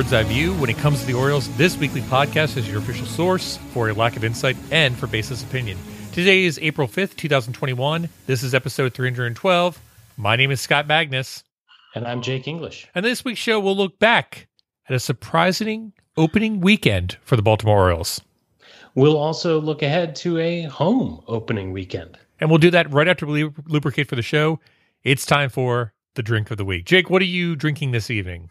Bird's Eye View. When it comes to the Orioles, this weekly podcast is your official source for a lack of insight and for baseless opinion. Today is April 5th, 2021. This is episode 312. My name is Scott Magnus. And I'm Jake English. And this week's show we'll look back at a surprising opening weekend for the Baltimore Orioles. We'll also look ahead to a home opening weekend. And we'll do that right after we lubricate for the show. It's time for the drink of the week. Jake, what are you drinking this evening?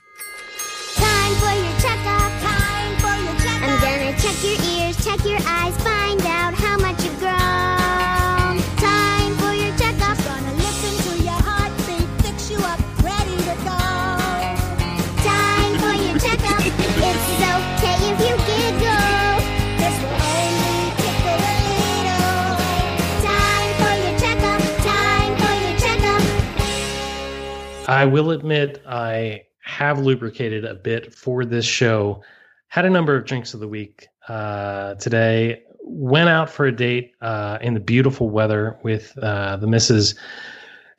I will admit I have lubricated a bit for this show. Had a number of drinks of the week uh, today. Went out for a date uh, in the beautiful weather with uh, the missus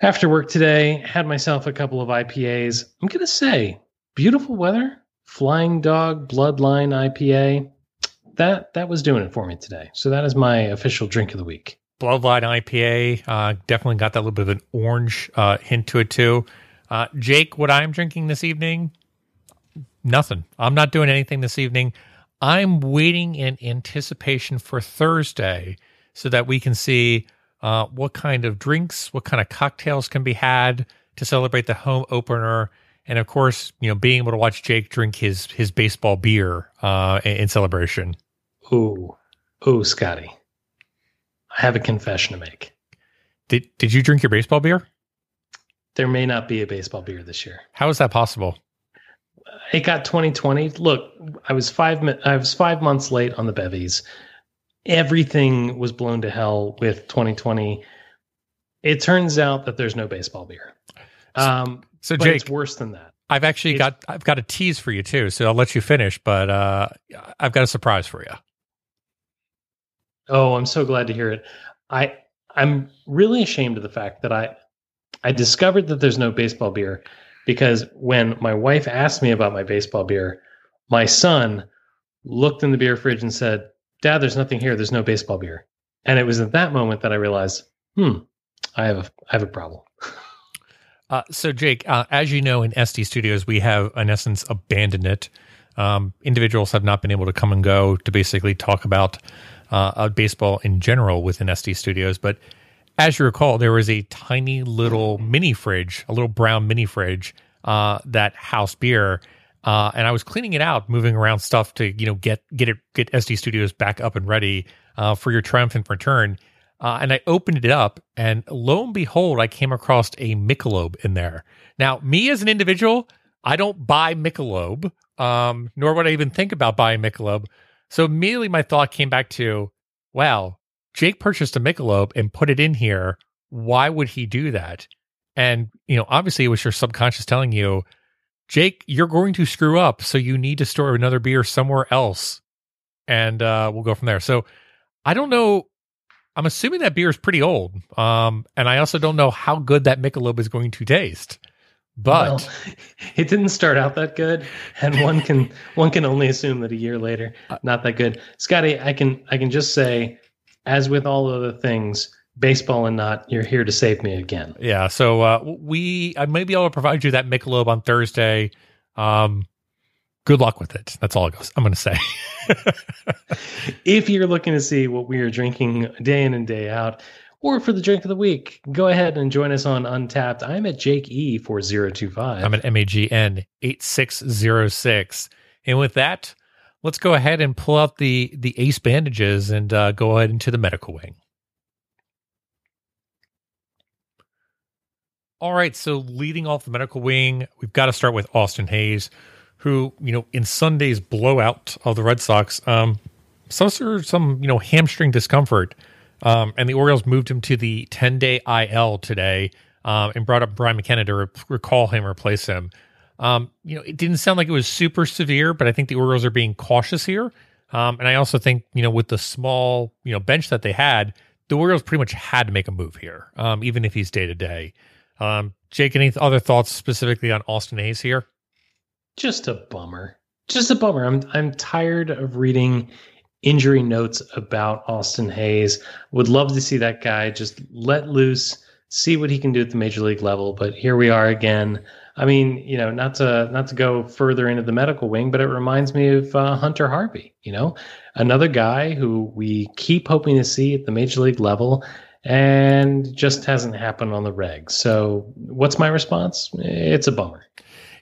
after work today. Had myself a couple of IPAs. I'm going to say, beautiful weather, Flying Dog Bloodline IPA. That that was doing it for me today. So that is my official drink of the week. Bloodline IPA. Uh, definitely got that little bit of an orange uh, hint to it too. Uh, Jake, what I'm drinking this evening? Nothing. I'm not doing anything this evening. I'm waiting in anticipation for Thursday so that we can see uh, what kind of drinks, what kind of cocktails can be had to celebrate the home opener, and of course, you know, being able to watch Jake drink his his baseball beer uh, in, celebration. Ooh, ooh, Scotty. I have a confession to make. Did Did you drink your baseball beer? There may not be a baseball beer this year. How is that possible? It got 2020. Look, I was five. I was five months late on the bevies. Everything was blown to hell with 2020. It turns out that there's no baseball beer. Um, So but Jake, it's worse than that. I've actually It's- got I've got a tease for you too, so I'll let you finish. But uh, I've got a surprise for you. Oh, I'm so glad to hear it. I I'm really ashamed of the fact that I I discovered that there's no baseball beer because when my wife asked me about my baseball beer, my son looked in the beer fridge and said, "Dad, there's nothing here. There's no baseball beer." And it was at that moment that I realized, "Hmm, I have a I have a problem." Uh, so Jake, uh, as you know, in SD Studios, we have in essence abandoned it. Um, individuals have not been able to come and go to basically talk about uh, uh, baseball in general within SD Studios. But as you recall, there was a tiny little mini fridge, a little brown mini fridge uh, that housed beer. Uh, and I was cleaning it out, moving around stuff to you know get get it get SD Studios back up and ready uh, for your triumphant return. Uh, and I opened it up, and lo and behold, I came across a Michelob in there. Now, me as an individual, I don't buy Michelob, um, nor would I even think about buying Michelob. So immediately my thought came back to, wow, Jake purchased a Michelob and put it in here. Why would he do that? And, you know, obviously it was your subconscious telling you, Jake, you're going to screw up. So you need to store another beer somewhere else. And uh, we'll go from there. So I don't know. I'm assuming that beer is pretty old. Um, and I also don't know how good that Michelob is going to taste. But Well, it didn't start out that good, and one can one can only assume that a year later, not that good. Scotty, I can I can just say, as with all other things, baseball and not, you're here to save me again. yeah, so uh, we I may be able to provide you that Michelob on Thursday. Um, good luck with it. That's all I goes. I'm going to say. If you're looking to see what we are drinking day in and day out, or for the drink of the week, go ahead and join us on Untappd. I'm at Jake E four zero two five. I'm at MAGN eight six zero six. And with that, let's go ahead and pull out the the ace bandages and uh, go ahead into the medical wing. All right, so leading off the medical wing, we've got to start with Austin Hays, who you know in Sunday's blowout of the Red Sox, um, some some you know hamstring discomfort, um, and the Orioles moved him to the 10 day IL today, um, and brought up Ryan McKenna to re- recall him, replace him. Um, you know, it didn't sound like it was super severe, but I think the Orioles are being cautious here. Um, and I also think you know with the small you know bench that they had, the Orioles pretty much had to make a move here, um, even if he's day to day. Jake, any other thoughts specifically on Austin Hays here? Just a bummer. Just a bummer. I'm I'm tired of reading injury notes about Austin Hays. Would love to see that guy just let loose, see what he can do at the major league level. But here we are again. I mean, you know, not to not to go further into the medical wing, but it reminds me of uh, Hunter Harvey. You know, another guy who we keep hoping to see at the major league level, and just hasn't happened on the reg. So, what's my response? It's a bummer.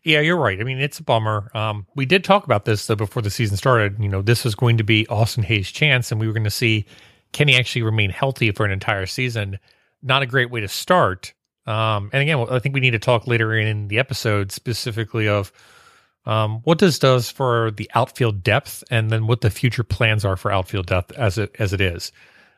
Yeah, you're right. I mean, it's a bummer. Um, we did talk about this though before the season started. You know, this was going to be Austin Hays' chance, and we were going to see can he actually remain healthy for an entire season. Not a great way to start. Um, and again, I think we need to talk later in the episode specifically of um, what this does for the outfield depth, and then what the future plans are for outfield depth as it as it is.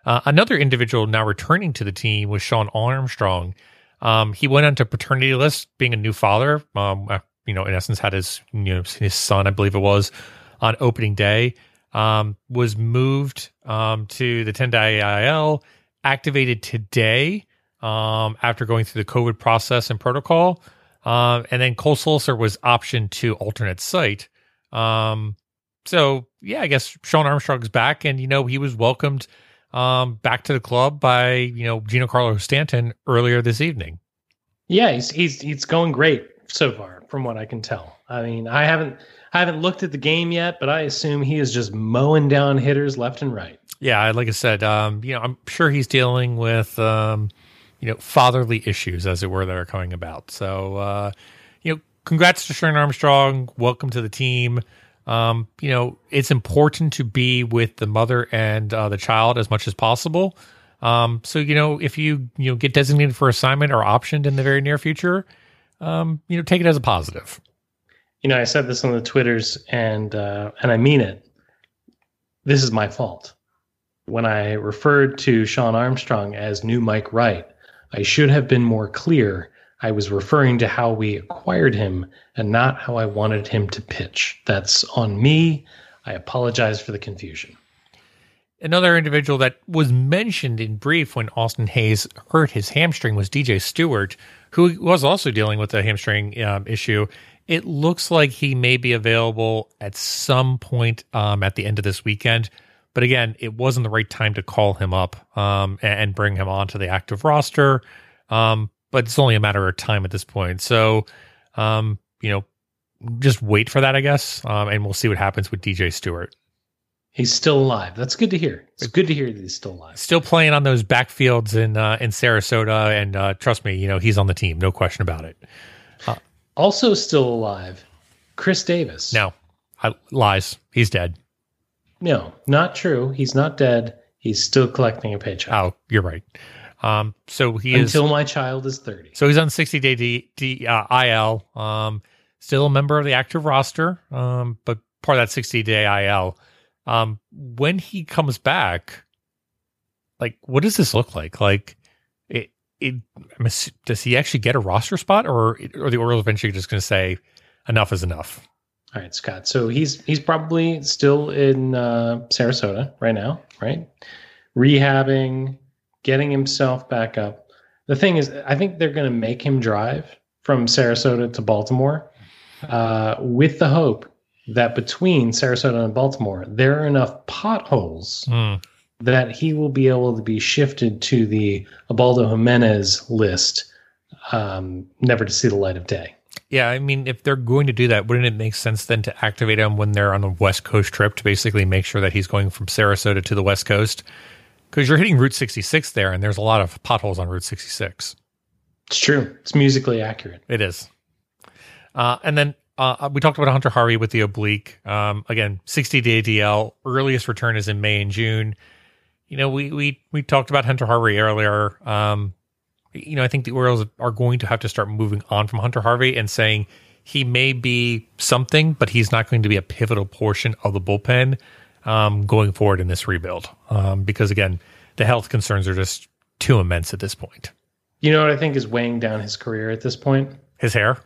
Uh, another individual now returning to the team was Shawn Armstrong. Um, he went on to paternity list, being a new father. Um, you know, in essence, had his you know his son, I believe it was, on opening day. Um, was moved um, to the 10 day IL, activated today um, after going through the COVID process and protocol. Um, and then Cole Sulser was optioned to alternate site. Um, so yeah, I guess Shawn Armstrong's back, and you know he was welcomed um, back to the club by you know Giancarlo Stanton earlier this evening. Yeah, he's he's he's going great so far, from what I can tell. I mean, I haven't I haven't looked at the game yet, but I assume he is just mowing down hitters left and right. Yeah, like I said, um, you know, I'm sure he's dealing with um, you know fatherly issues, as it were, that are coming about. So, uh, you know, congrats to Shawn Armstrong. Welcome to the team. Um, you know, it's important to be with the mother and uh, the child as much as possible. Um, so you know, if you you know get designated for assignment or optioned in the very near future, um, you know, take it as a positive. You know, I said this on the Twitters, and uh, and I mean it. This is my fault. When I referred to Shawn Armstrong as new Mike Wright, I should have been more clear. I was referring to how we acquired him and not how I wanted him to pitch. That's on me. I apologize for the confusion. Another individual that was mentioned in brief when Austin Hays hurt his hamstring was DJ Stewart, who was also dealing with a hamstring um, issue. It looks like he may be available at some point um, at the end of this weekend. But again, it wasn't the right time to call him up um, and, bring him onto the active roster. Um, but it's only a matter of time at this point. So, um, you know, just wait for that, I guess, um, and we'll see what happens with DJ Stewart. He's still alive. That's good to hear. It's good to hear that he's still alive. Still playing on those backfields in uh, in Sarasota, and uh, trust me, you know he's on the team, no question about it. Uh, also, still alive, Chris Davis. No, I, lies. He's dead. No, not true. He's not dead. He's still collecting a paycheck. Oh, you're right. Um, so he until is until my child is thirty. So he's on sixty day D, D, uh, IL. Um, still a member of the active roster. Um, but part of that sixty day IL. Um, when he comes back, like, what does this look like? Like, it, it does he actually get a roster spot, or or the Orioles eventually just going to say enough is enough? All right, Scott. So he's he's probably still in uh, Sarasota right now, right? Rehabbing, getting himself back up. The thing is, I think they're going to make him drive from Sarasota to Baltimore, uh, with the hope that between Sarasota and Baltimore, there are enough potholes mm. that he will be able to be shifted to the Ubaldo Jimenez list, um, never to see the light of day. Yeah, I mean, if they're going to do that, wouldn't it make sense then to activate him when they're on the West Coast trip to basically make sure that he's going from Sarasota to the West Coast? Because you're hitting Route 66 there, and there's a lot of potholes on Route 66. It's true. It's musically accurate. It is. Uh, and then uh, we talked about Hunter Harvey with the oblique. Um, again, 60 day DL. Earliest return is in May and June. You know, we we we talked about Hunter Harvey earlier. Um, you know, I think the Orioles are going to have to start moving on from Hunter Harvey and saying he may be something, but he's not going to be a pivotal portion of the bullpen. um, going forward in this rebuild. Um, because again, the health concerns are just too immense at this point. You know what I think is weighing down his career at this point? His hair,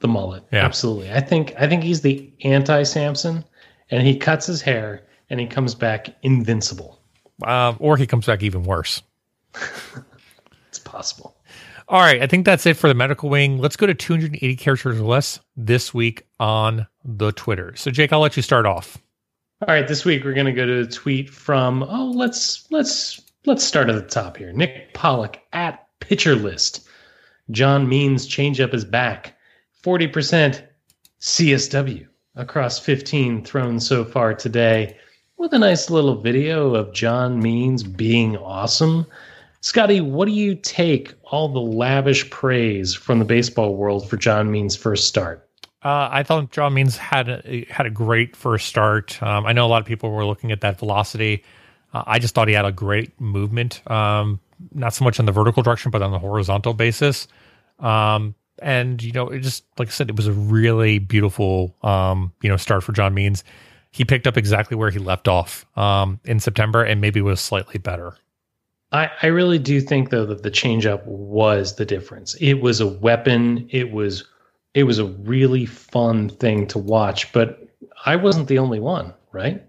The mullet. Yeah. Absolutely. I think I think he's the anti Samson and he cuts his hair and he comes back invincible. uh, or he comes back even worse. It's possible. All right, I think that's it for the medical wing. Let's go to 280 characters or less this week on the Twitter. So, Jake, I'll let you start off. All right, this week we're going to go to a tweet from oh, let's let's let's start at the top here. Nick Pollack at Pitcher List. John Means change up is back. 40% CSW across 15 thrown so far today with a nice little video of John Means being awesome. Scotty, what do you take all the lavish praise from the baseball world for John Means' first start? Uh, I thought John Means had a, had a great first start. Um, I know a lot of people were looking at that velocity. Uh, I just thought he had a great movement, um, not so much on the vertical direction, but on the horizontal basis. Um, and you know, it just like I said, it was a really beautiful, um, you know, start for John Means. He picked up exactly where he left off um, in September, and maybe was slightly better. I, I really do think though that the changeup was the difference. It was a weapon. It was it was a really fun thing to watch, but I wasn't the only one, right?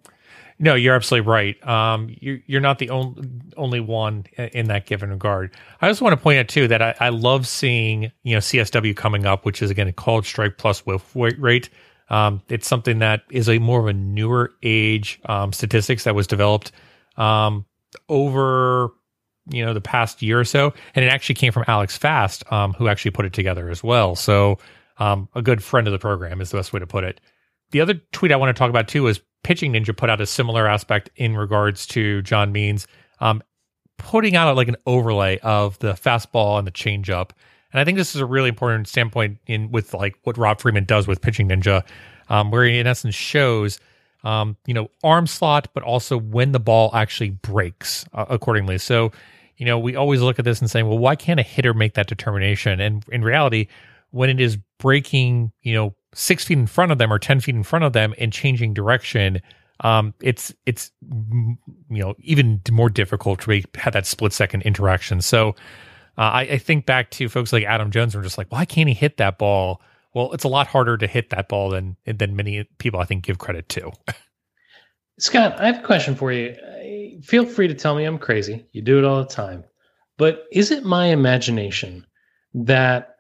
No, you're absolutely right. Um, you, you're not the only only one in that given regard. I also want to point out too that I, I love seeing you know CSW coming up, which is again a called strike plus whiff rate. Um, it's something that is a more of a newer age um, statistics that was developed um, over you know the past year or so, and it actually came from Alex Fast, um, who actually put it together as well. So um, a good friend of the program is the best way to put it. The other tweet I want to talk about too is Pitching Ninja put out a similar aspect in regards to John Means, um, putting out like an overlay of the fastball and the changeup. And I think this is a really important standpoint in with like what Rob Friedman does with Pitching Ninja, um, where he in essence shows, um, you know, arm slot, but also when the ball actually breaks uh, accordingly. So, you know, we always look at this and saying, well, why can't a hitter make that determination? And in reality, when it is breaking, you know, six feet in front of them or 10 feet in front of them and changing direction, um, it's, it's, mm, you know, even more difficult to have that split second interaction. So, uh, I, I think back to folks like Adam Jones are just like, why can't he hit that ball? Well, it's a lot harder to hit that ball than, than many people I think give credit to. Scott, I have a question for you. Feel free to tell me I'm crazy. You do it all the time. But is it my imagination that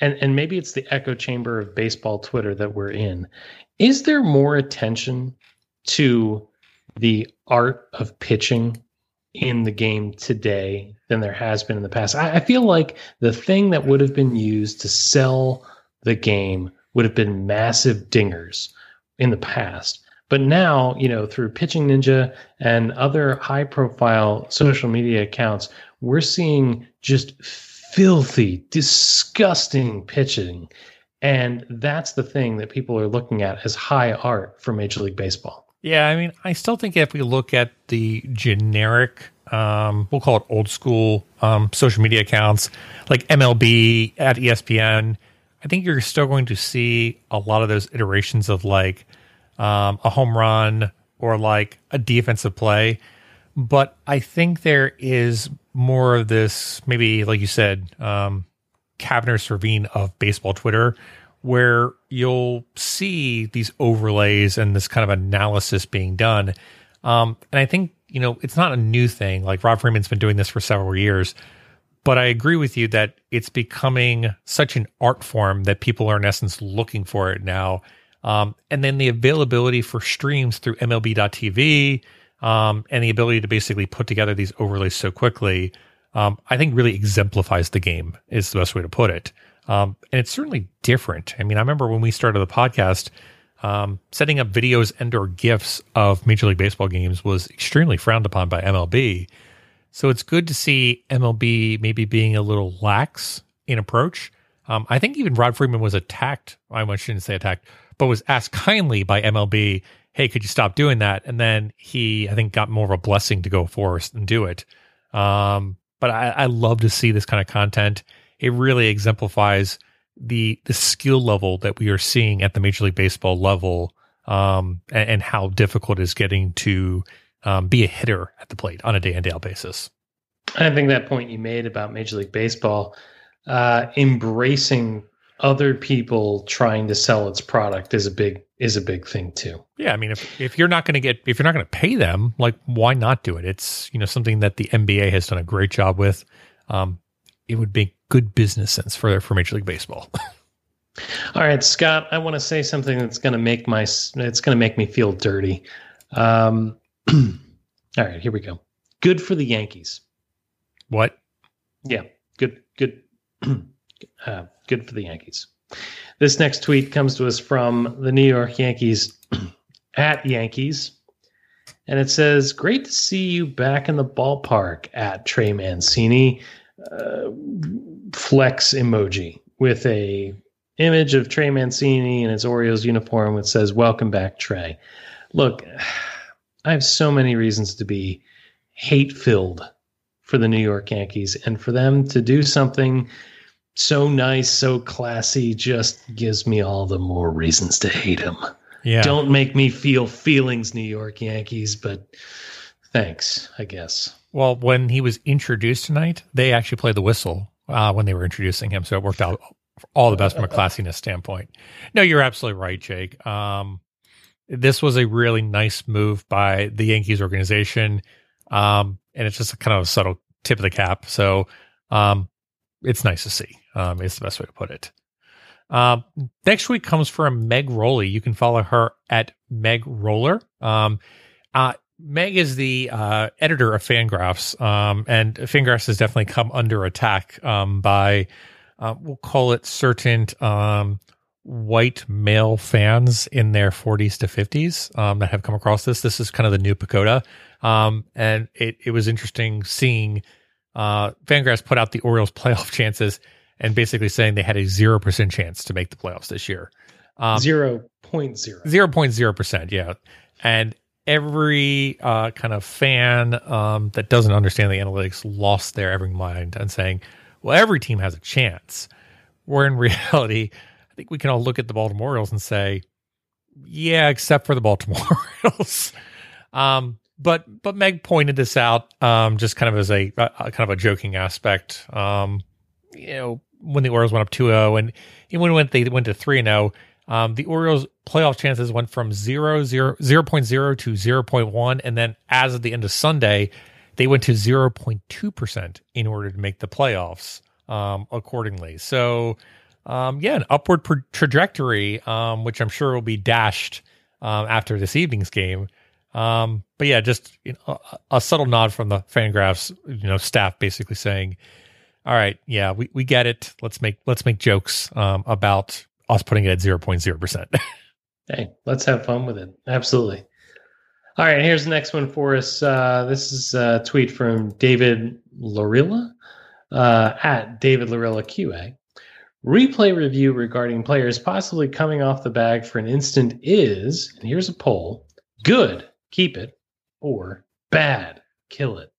and and maybe it's the echo chamber of baseball Twitter that we're in. Is there more attention to the art of pitching in the game today than there has been in the past? I, I feel like the thing that would have been used to sell the game would have been massive dingers in the past. But now, you know, through Pitching Ninja and other high profile social media accounts, we're seeing just filthy, disgusting pitching. And that's the thing that people are looking at as high art for Major League Baseball. Yeah, I mean, I still think if we look at the generic, um, we'll call it old school um, social media accounts like MLB at ESPN, I think you're still going to see a lot of those iterations of like um, a home run or like a defensive play. But I think there is more of this, maybe like you said, um, cavernous ravine of baseball Twitter, where you'll see these overlays and this kind of analysis being done. Um, and I think, you know, it's not a new thing. Like Rob Friedman's been doing this for several years. But I agree with you that it's becoming such an art form that people are in essence looking for it now. Um, and then the availability for streams through MLB.TV um, and the ability to basically put together these overlays so quickly, um, I think really exemplifies the game, is the best way to put it. Um, and it's certainly different. I mean, I remember when we started the podcast, um, setting up videos and or GIFs of Major League Baseball games was extremely frowned upon by MLB. So it's good to see MLB maybe being a little lax in approach. Um, I think even Rob Friedman was attacked. I shouldn't say attacked, but was asked kindly by MLB, "Hey, could you stop doing that?" And then he, I think, got more of a blessing to go forth and do it. Um, but I, I love to see this kind of content. It really exemplifies the the skill level that we are seeing at the Major League Baseball level um, and, and how difficult it is getting to um, be a hitter at the plate on a day in day out basis. I think that point you made about Major League Baseball uh, embracing other people trying to sell its product is a big is a big thing too. Yeah, I mean, if if you're not going to get if you're not going to pay them, like why not do it? It's you know something that the NBA has done a great job with. Um, it would make good business sense for for Major League Baseball. All right, Scott, I want to say something that's going to make my it's going to make me feel dirty. Um, all right, here we go. Good for the Yankees. what? Yeah, good, good, uh, good for the Yankees. This next tweet comes to us from the New York Yankees at Yankees, and it says, "Great to see you back in the ballpark." At Trey Mancini, uh, flex emoji with a image of Trey Mancini in his Orioles uniform, which says, "Welcome back, Trey." Look, I have so many reasons to be hate filled for the New York Yankees, and for them to do something so nice, so classy, just gives me all the more reasons to hate them. Yeah, Don't make me feel feelings, New York Yankees, but thanks, I guess. Well, when he was introduced tonight, they actually played the whistle uh, when they were introducing him, so it worked out all the best from a classiness standpoint. No, you're absolutely right, Jake. Um, this was a really nice move by the Yankees organization, um, and it's just a kind of a subtle tip of the cap. So um, it's nice to see. Um, it's the best way to put it. Um, next week comes from Meg Rowley. You can follow her at Meg Roller. Um, uh, Meg is the uh, editor of Fangraphs, um, and Fangraphs has definitely come under attack um, by, uh, we'll call it certain um, white male fans in their 40s to 50s um, that have come across this. This is kind of the new Pagoda. Um, and it, it was interesting seeing uh, Fangraphs put out the Orioles playoff chances and basically saying they had a 0% chance to make the playoffs this year. Um, Zero point zero. 0.0%, yeah. And every uh, kind of fan um, that doesn't understand the analytics lost their every mind and saying, well, every team has a chance. Where in reality, think we can all look at the Baltimore Orioles and say, yeah, except for the Baltimore Orioles. Um, but but Meg pointed this out um, just kind of as a, a kind of a joking aspect. Um, you know, when the Orioles went up 2-0 and even when they went to 3 0, um, the Orioles playoff chances went from 0, 0, 0.0 to 0.1. And then as of the end of Sunday, they went to 0.2% in order to make the playoffs um, accordingly. So, um, yeah, an upward pro- trajectory, um, which I'm sure will be dashed um, after this evening's game. Um, but yeah, just you know, a, a subtle nod from the Fangraphs, you know, staff basically saying, "All right, yeah, we, we get it. Let's make let's make jokes um, about us putting it at zero point zero percent." Hey, let's have fun with it. Absolutely. All right, here's the next one for us. Uh, this is a tweet from David Laurila uh, at David Laurila QA. Replay review regarding players possibly coming off the bag for an instant is, and here's a poll good, keep it, or bad, kill it.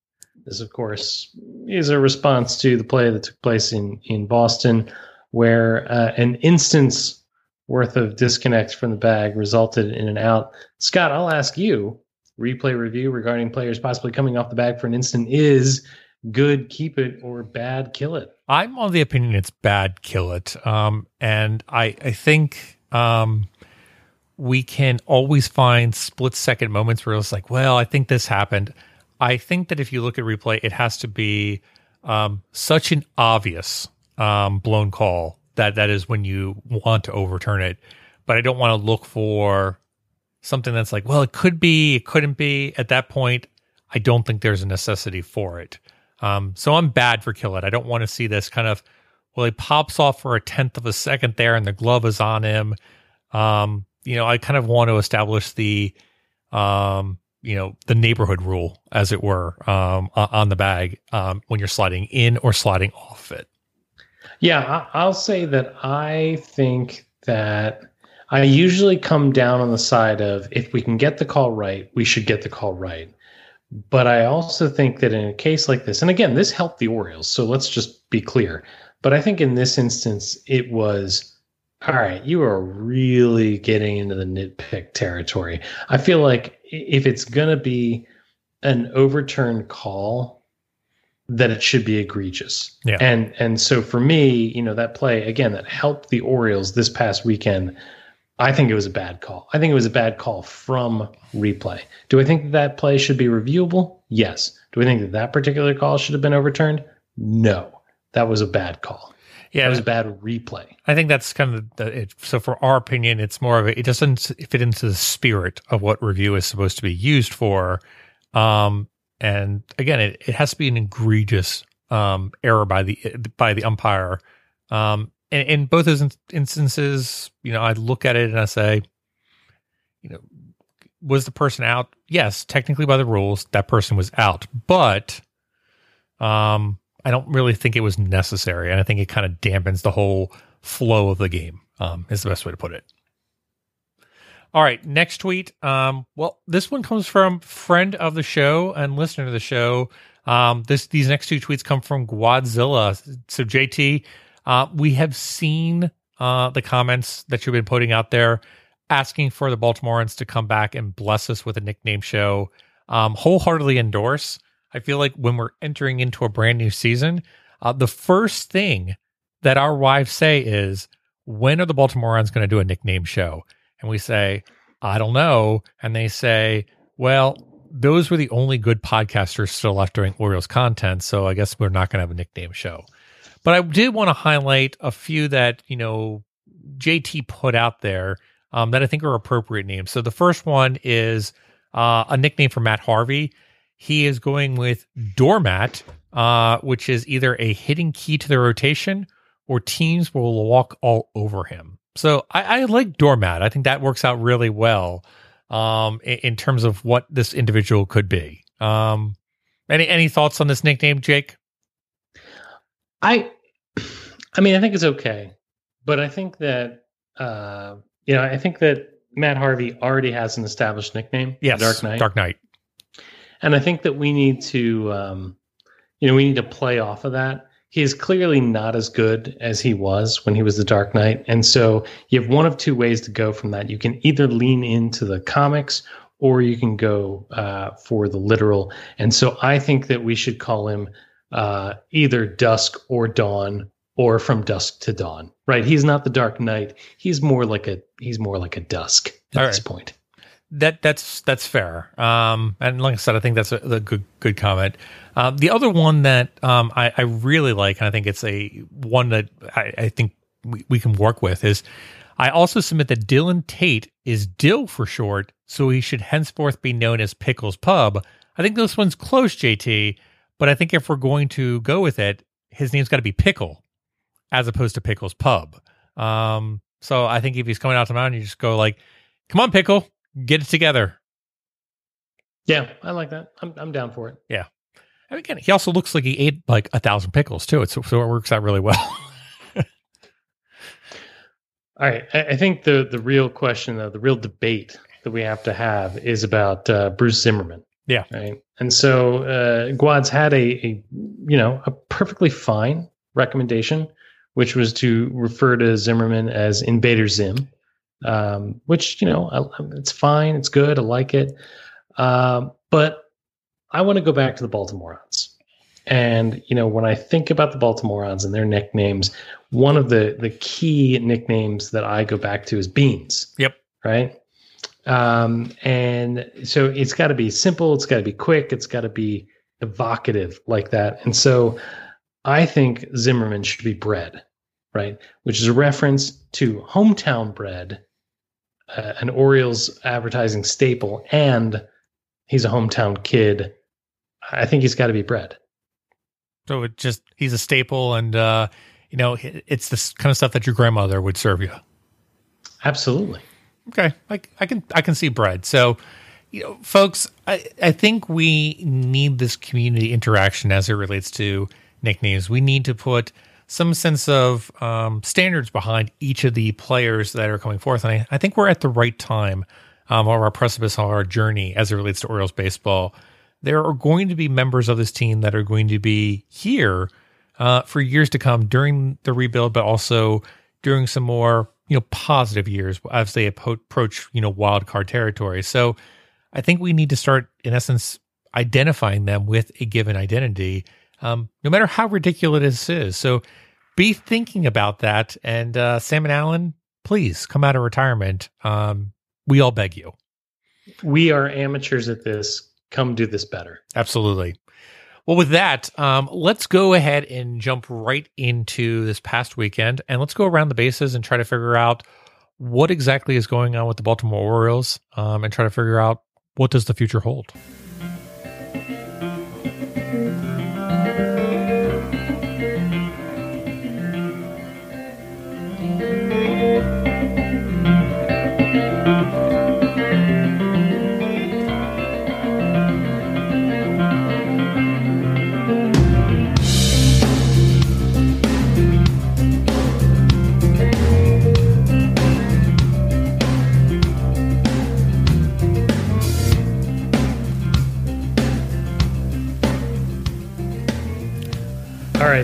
This, of course, is a response to the play that took place in, in Boston, where uh, an instance worth of disconnect from the bag resulted in an out. Scott, I'll ask you replay review regarding players possibly coming off the bag for an instant is good, keep it, or bad, kill it. I'm of the opinion it's bad, kill it. Um, and I I think um, we can always find split second moments where it's like, well, I think this happened. I think that if you look at replay, it has to be um, such an obvious um, blown call that that is when you want to overturn it. But I don't want to look for something that's like, well, it could be, it couldn't be. At that point, I don't think there's a necessity for it. Um, so I'm bad for kill it. I don't want to see this kind of, well, he pops off for a tenth of a second there and the glove is on him. Um, you know, I kind of want to establish the, um, you know, the neighborhood rule, as it were, um, on the bag um, when you're sliding in or sliding off it. Yeah, I'll say that I think that I usually come down on the side of if we can get the call right, we should get the call right. But I also think that in a case like this, and again, this helped the Orioles, so let's just be clear. But I think in this instance, it was All right, you are really getting into the nitpick territory. I feel like if it's going to be an overturned call, that it should be egregious. Yeah. And and so for me, you know, that play again that helped the Orioles this past weekend, I think it was a bad call. I think it was a bad call from replay. Do I think that, that play should be reviewable? Yes. Do I think that that particular call should have been overturned? No. That was a bad call. Yeah, That was a bad replay. I think that's kind of the, it. So for our opinion, it's more of a, it doesn't fit into the spirit of what review is supposed to be used for. Um, and again, it, it has to be an egregious um, error by the by the umpire. Um, and in both those in- instances, you know, I look at it and I say, you know, was the person out? Yes, technically by the rules, that person was out, but um, I don't really think it was necessary, and I think it kind of dampens the whole flow of the game. Um, is the best way to put it. All right, next tweet. Um, well, this one comes from friend of the show and listener to the show. Um, this these next two tweets come from Godzilla. So JT, uh, we have seen uh, the comments that you've been putting out there, asking for the Baltimoreans to come back and bless us with a nickname show. Um, wholeheartedly endorse. I feel like when we're entering into a brand new season, uh, the first thing that our wives say is, "When are the Baltimoreans going to do a nickname show?" And we say, "I don't know," and they say, "Well." Those were the only good podcasters still left doing Orioles content, so I guess we're not going to have a nickname show. But I did want to highlight a few that you know JT put out there um, that I think are appropriate names. So the first one is uh, a nickname for Matt Harvey. He is going with Doormat, uh, which is either a hidden key to the rotation or teams will walk all over him. So I, I like Doormat. I think that works out really well um, in, in terms of what this individual could be. Um, any any thoughts on this nickname, Jake? I, I mean, I think it's okay, but I think that uh, you know, I think that Matt Harvey already has an established nickname, Yes, Dark Knight, Dark Knight. and I think that we need to, um, you know, we need to play off of that. He is clearly not as good as he was when he was the Dark Knight, and so you have one of two ways to go from that. You can either lean into the comics, or you can go uh, for the literal. And so I think that we should call him uh, either Dusk or Dawn, or from Dusk to Dawn. Right? He's not the Dark Knight. He's more like a he's more like a Dusk at All this right. point. That that's that's fair. Um, and like I said, I think that's a, a good good comment. Um, the other one that um, I, I really like, and I think it's a one that I, I think we, we can work with is. I also submit that Dylan Tate is Dill for short, so he should henceforth be known as Pickles Pub. I think this one's close, JT, but I think if we're going to go with it, his name's got to be Pickle, as opposed to Pickles Pub. Um, so I think if he's coming out to mountain, you just go like, "Come on, Pickle, get it together." Yeah, I like that. I'm I'm down for it. Yeah. And again, he also looks like he ate like a thousand pickles too. It's, so it works out really well. All right. I, I think the the real question, though, the real debate that we have to have is about uh, Bruce Zimmermann. Yeah. Right. And so uh, Guad's had a, a you know a perfectly fine recommendation, which was to refer to Zimmermann as Invader Zim, um, which you know I, it's fine, it's good, I like it, um, but I want to go back to the Baltimoreans. And you know, when I think about the Baltimoreans and their nicknames, one of the the key nicknames that I go back to is Beans. Yep. Right. Um, and so it's got to be simple. It's got to be quick. It's got to be evocative like that. And so I think Zimmermann should be bread, right? Which is a reference to hometown bread, uh, an Orioles advertising staple, and he's a hometown kid. I think he's got to be bread. so it just he's a staple, and uh, you know it's this kind of stuff that your grandmother would serve you. Absolutely. Okay, like I can I can see bread. So, you know, folks, I I think we need this community interaction as it relates to nicknames. We need to put some sense of um, standards behind each of the players that are coming forth, and I, I think we're at the right time um, of our precipice of our journey as it relates to Orioles baseball. There are going to be members of this team that are going to be here uh, for years to come during the rebuild, but also during some more you know positive years as they approach you know wild card territory. So I think we need to start in essence identifying them with a given identity, um, no matter how ridiculous this is. So be thinking about that. And uh, Sam and Allen, please come out of retirement. Um, we all beg you. We are amateurs at this. Come do this better. Absolutely. Well, with that, um, let's go ahead and jump right into this past weekend and let's go around the bases and try to figure out what exactly is going on with the Baltimore Orioles um, and try to figure out what does the future hold.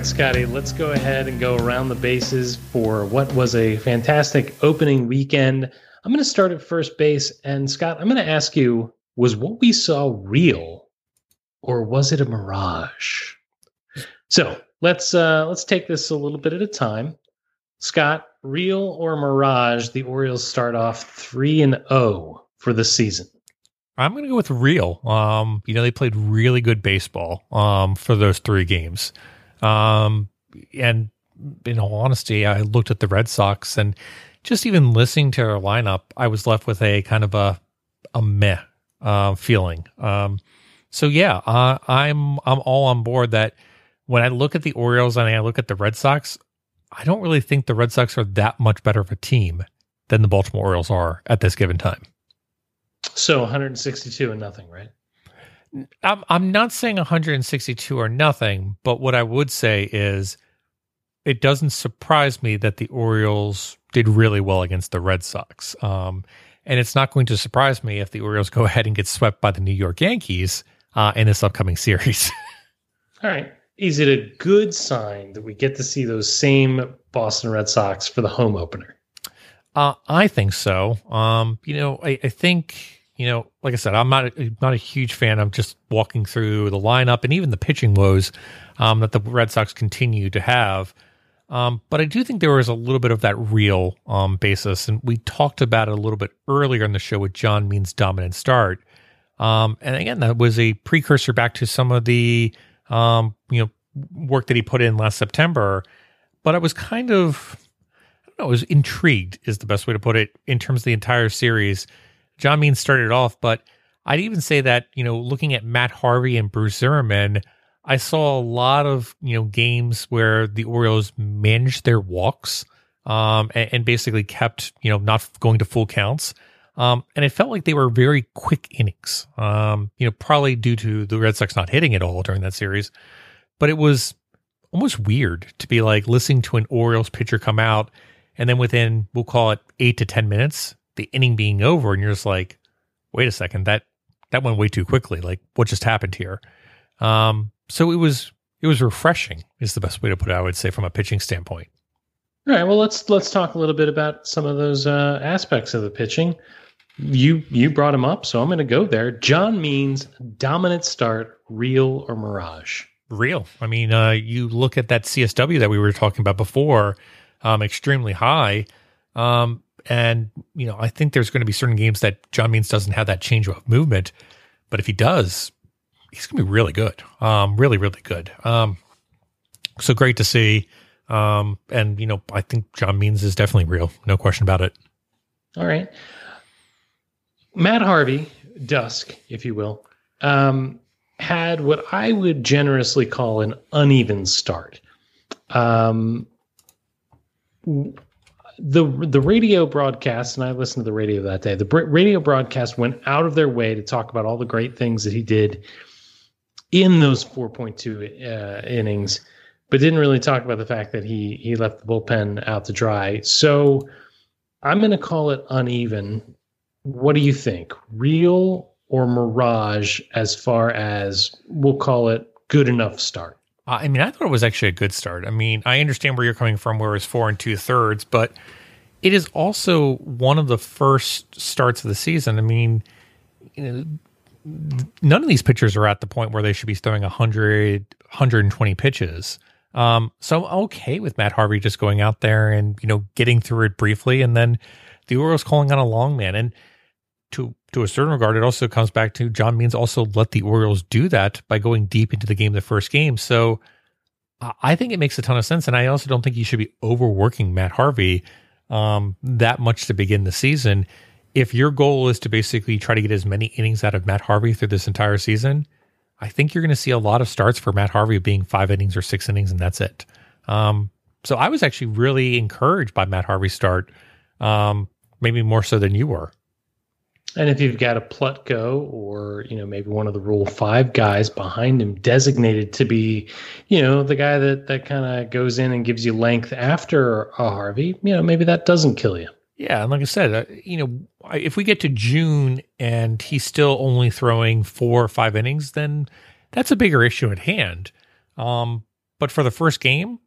Right, Scotty, let's go ahead and go around the bases for what was a fantastic opening weekend. I'm going to start at first base. And Scott, I'm going to ask you was what we saw real or was it a mirage? So let's uh, let's take this a little bit at a time. Scott, real or mirage? The Orioles start off three and zero for the season. I'm going to go with real. Um, you know, they played really good baseball um, for those three games. Um, and in all honesty, I looked at the Red Sox and just even listening to their lineup, I was left with a kind of a a meh uh, feeling. Um, so yeah, uh, I'm I'm all on board that when I look at the Orioles and I look at the Red Sox, I don't really think the Red Sox are that much better of a team than the Baltimore Orioles are at this given time. So 162 and nothing, right? I'm I'm not saying 162 or nothing, but what I would say is it doesn't surprise me that the Orioles did really well against the Red Sox. Um, and it's not going to surprise me if the Orioles go ahead and get swept by the New York Yankees uh, in this upcoming series. All right. Is it a good sign that we get to see those same Boston Red Sox for the home opener? Uh, I think so. Um, you know, I, I think you know, like I said, I'm not a, not a huge fan. I'm just walking through the lineup and even the pitching woes um, that the Red Sox continue to have. Um, but I do think there was a little bit of that real um, basis, and we talked about it a little bit earlier in the show with John Means dominant start. Um, and again, that was a precursor back to some of the um, you know work that he put in last September. But I was kind of I don't know, I was intrigued is the best way to put it in terms of the entire series. John Means started off, but I'd even say that you know looking at Matt Harvey and Bruce Zimmermann, I saw a lot of you know games where the Orioles managed their walks um, and, and, basically kept you know not going to full counts. Um, and it felt like they were very quick innings. Um, you know, probably due to the Red Sox not hitting it all during that series, but it was almost weird to be like listening to an Orioles pitcher come out, and then within we'll call it eight to ten minutes, the inning being over, and you're just like, wait a second, that that went way too quickly. Like, what just happened here? Um, so it was it was refreshing, is the best way to put it. I would say from a pitching standpoint. All right. Well, let's let's talk a little bit about some of those uh, aspects of the pitching. You you brought him up, so I'm going to go there. John Means dominant start, real or mirage? Real. I mean, uh, you look at that CSW that we were talking about before, um, extremely high. Um, and you know, I think there's going to be certain games that John Means doesn't have that change of movement, but if he does, he's going to be really good. Um, really, really good. Um, so great to see. Um, and you know, I think John Means is definitely real, no question about it. All right. Matt Harvey, Dusk, if you will, um, had what I would generously call an uneven start. Um, the the radio broadcast, and I listened to the radio that day. The radio broadcast went out of their way to talk about all the great things that he did in those 4.2 uh, innings, but didn't really talk about the fact that he he left the bullpen out to dry. So I'm going to call it uneven. What do you think? Real or mirage as far as we'll call it good enough start? I mean, I thought it was actually a good start. I mean, I understand where you're coming from, where it's four and two thirds, but it is also one of the first starts of the season. I mean, you know, none of these pitchers are at the point where they should be throwing 100, 120 pitches. Um, so I'm okay with Matt Harvey just going out there and, you know, getting through it briefly and then the Orioles calling on a long man. And to to a certain regard, it also comes back to John Means also let the Orioles do that by going deep into the game the first game. So I think it makes a ton of sense. And I also don't think you should be overworking Matt Harvey um, that much to begin the season. If your goal is to basically try to get as many innings out of Matt Harvey through this entire season, I think you're going to see a lot of starts for Matt Harvey being five innings or six innings, and that's it. Um, so I was actually really encouraged by Matt Harvey's start, um, maybe more so than you were. And if you've got a Plutko or, you know, maybe one of the Rule 5 guys behind him designated to be, you know, the guy that, that kind of goes in and gives you length after a Harvey, you know, maybe that doesn't kill you. Yeah, and like I said, uh, you know, if we get to June and he's still only throwing four or five innings, then that's a bigger issue at hand. Um, but for the first game,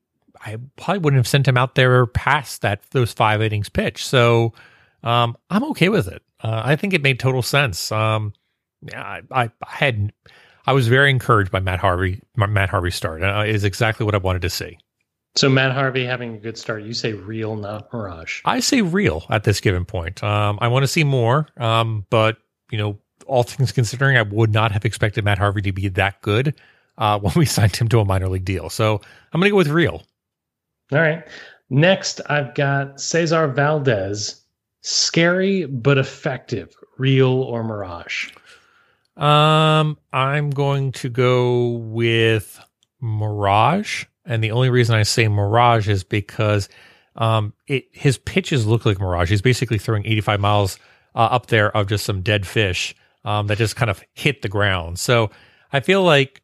I probably wouldn't have sent him out there past that those five innings pitch. So um, I'm okay with it. Uh, I think it made total sense. Um, I, I had I was very encouraged by Matt Harvey. Matt Harvey's start uh, is exactly what I wanted to see. So Matt Harvey having a good start. You say real, not mirage. I say real at this given point. Um, I want to see more, um, but you know, all things considering, I would not have expected Matt Harvey to be that good uh, when we signed him to a minor league deal. So I'm going to go with real. All right. Next, I've got Cesar Valdez. Scary but effective. Real or mirage? Um, I'm going to go with Mirage, and the only reason I say Mirage is because um, it his pitches look like Mirage. He's basically throwing 85 miles uh, up there of just some dead fish um, that just kind of hit the ground. So I feel like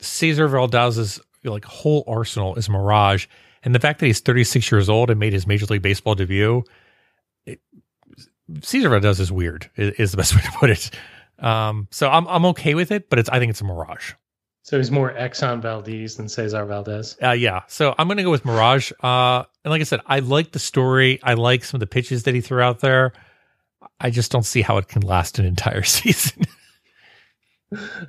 Cesar Valdez's like whole arsenal is Mirage, and the fact that he's 36 years old and made his Major League Baseball debut. It, Cesar Valdez is weird, is, is the best way to put it. Um, so I'm I'm okay with it, but it's I think it's a mirage. So he's more Exxon Valdez than Cesar Valdez. Uh, yeah. So I'm gonna go with Mirage. Uh, and like I said, I like the story. I like some of the pitches that he threw out there. I just don't see how it can last an entire season.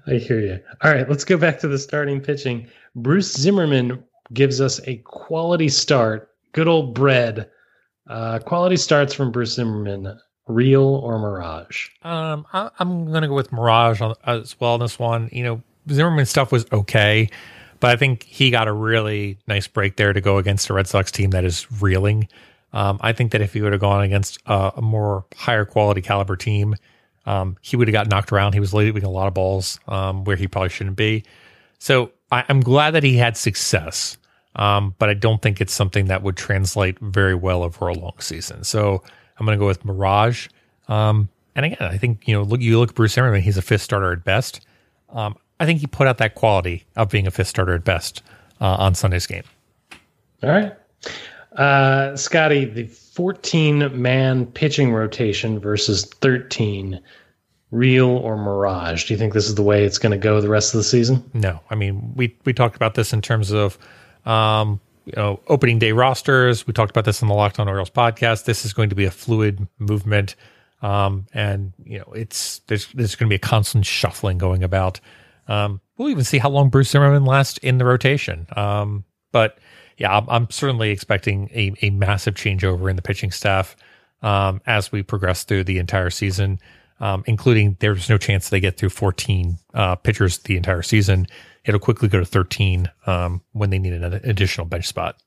I hear you. All right, let's go back to the starting pitching. Bruce Zimmermann gives us a quality start. Good old bread. Uh, quality starts from Bruce Zimmermann. Real or Mirage? Um, I, am going to go with Mirage on, as well on this one. You know, Zimmermann stuff was okay, but I think he got a really nice break there to go against a Red Sox team that is reeling. Um, I think that if he would have gone against a, a more higher quality caliber team, um, he would have got knocked around. He was leaving a lot of balls um, where he probably shouldn't be. So I, am glad that he had success, um, but I don't think it's something that would translate very well over a long season. So I'm going to go with Mirage. Um, and again, I think you know, look, you look at Bruce Zimmermann; he's a fifth starter at best. Um, I think he put out that quality of being a fifth starter at best uh, on Sunday's game. All right, uh, Scotty, the 14 man pitching rotation versus 13. Real or mirage? Do you think this is the way it's going to go the rest of the season? No, I mean we we talked about this in terms of um, you know, opening day rosters. We talked about this in the Locked On Orioles podcast. This is going to be a fluid movement. Um, and you know, it's there's there's going to be a constant shuffling going about. Um, we'll even see how long Bruce Zimmermann lasts in the rotation. Um, but yeah, I'm, I'm, certainly expecting a, a massive changeover in the pitching staff um, as we progress through the entire season, um, including there's no chance they get through 14 uh, pitchers the entire season it'll quickly go to 13 um, when they need an additional bench spot.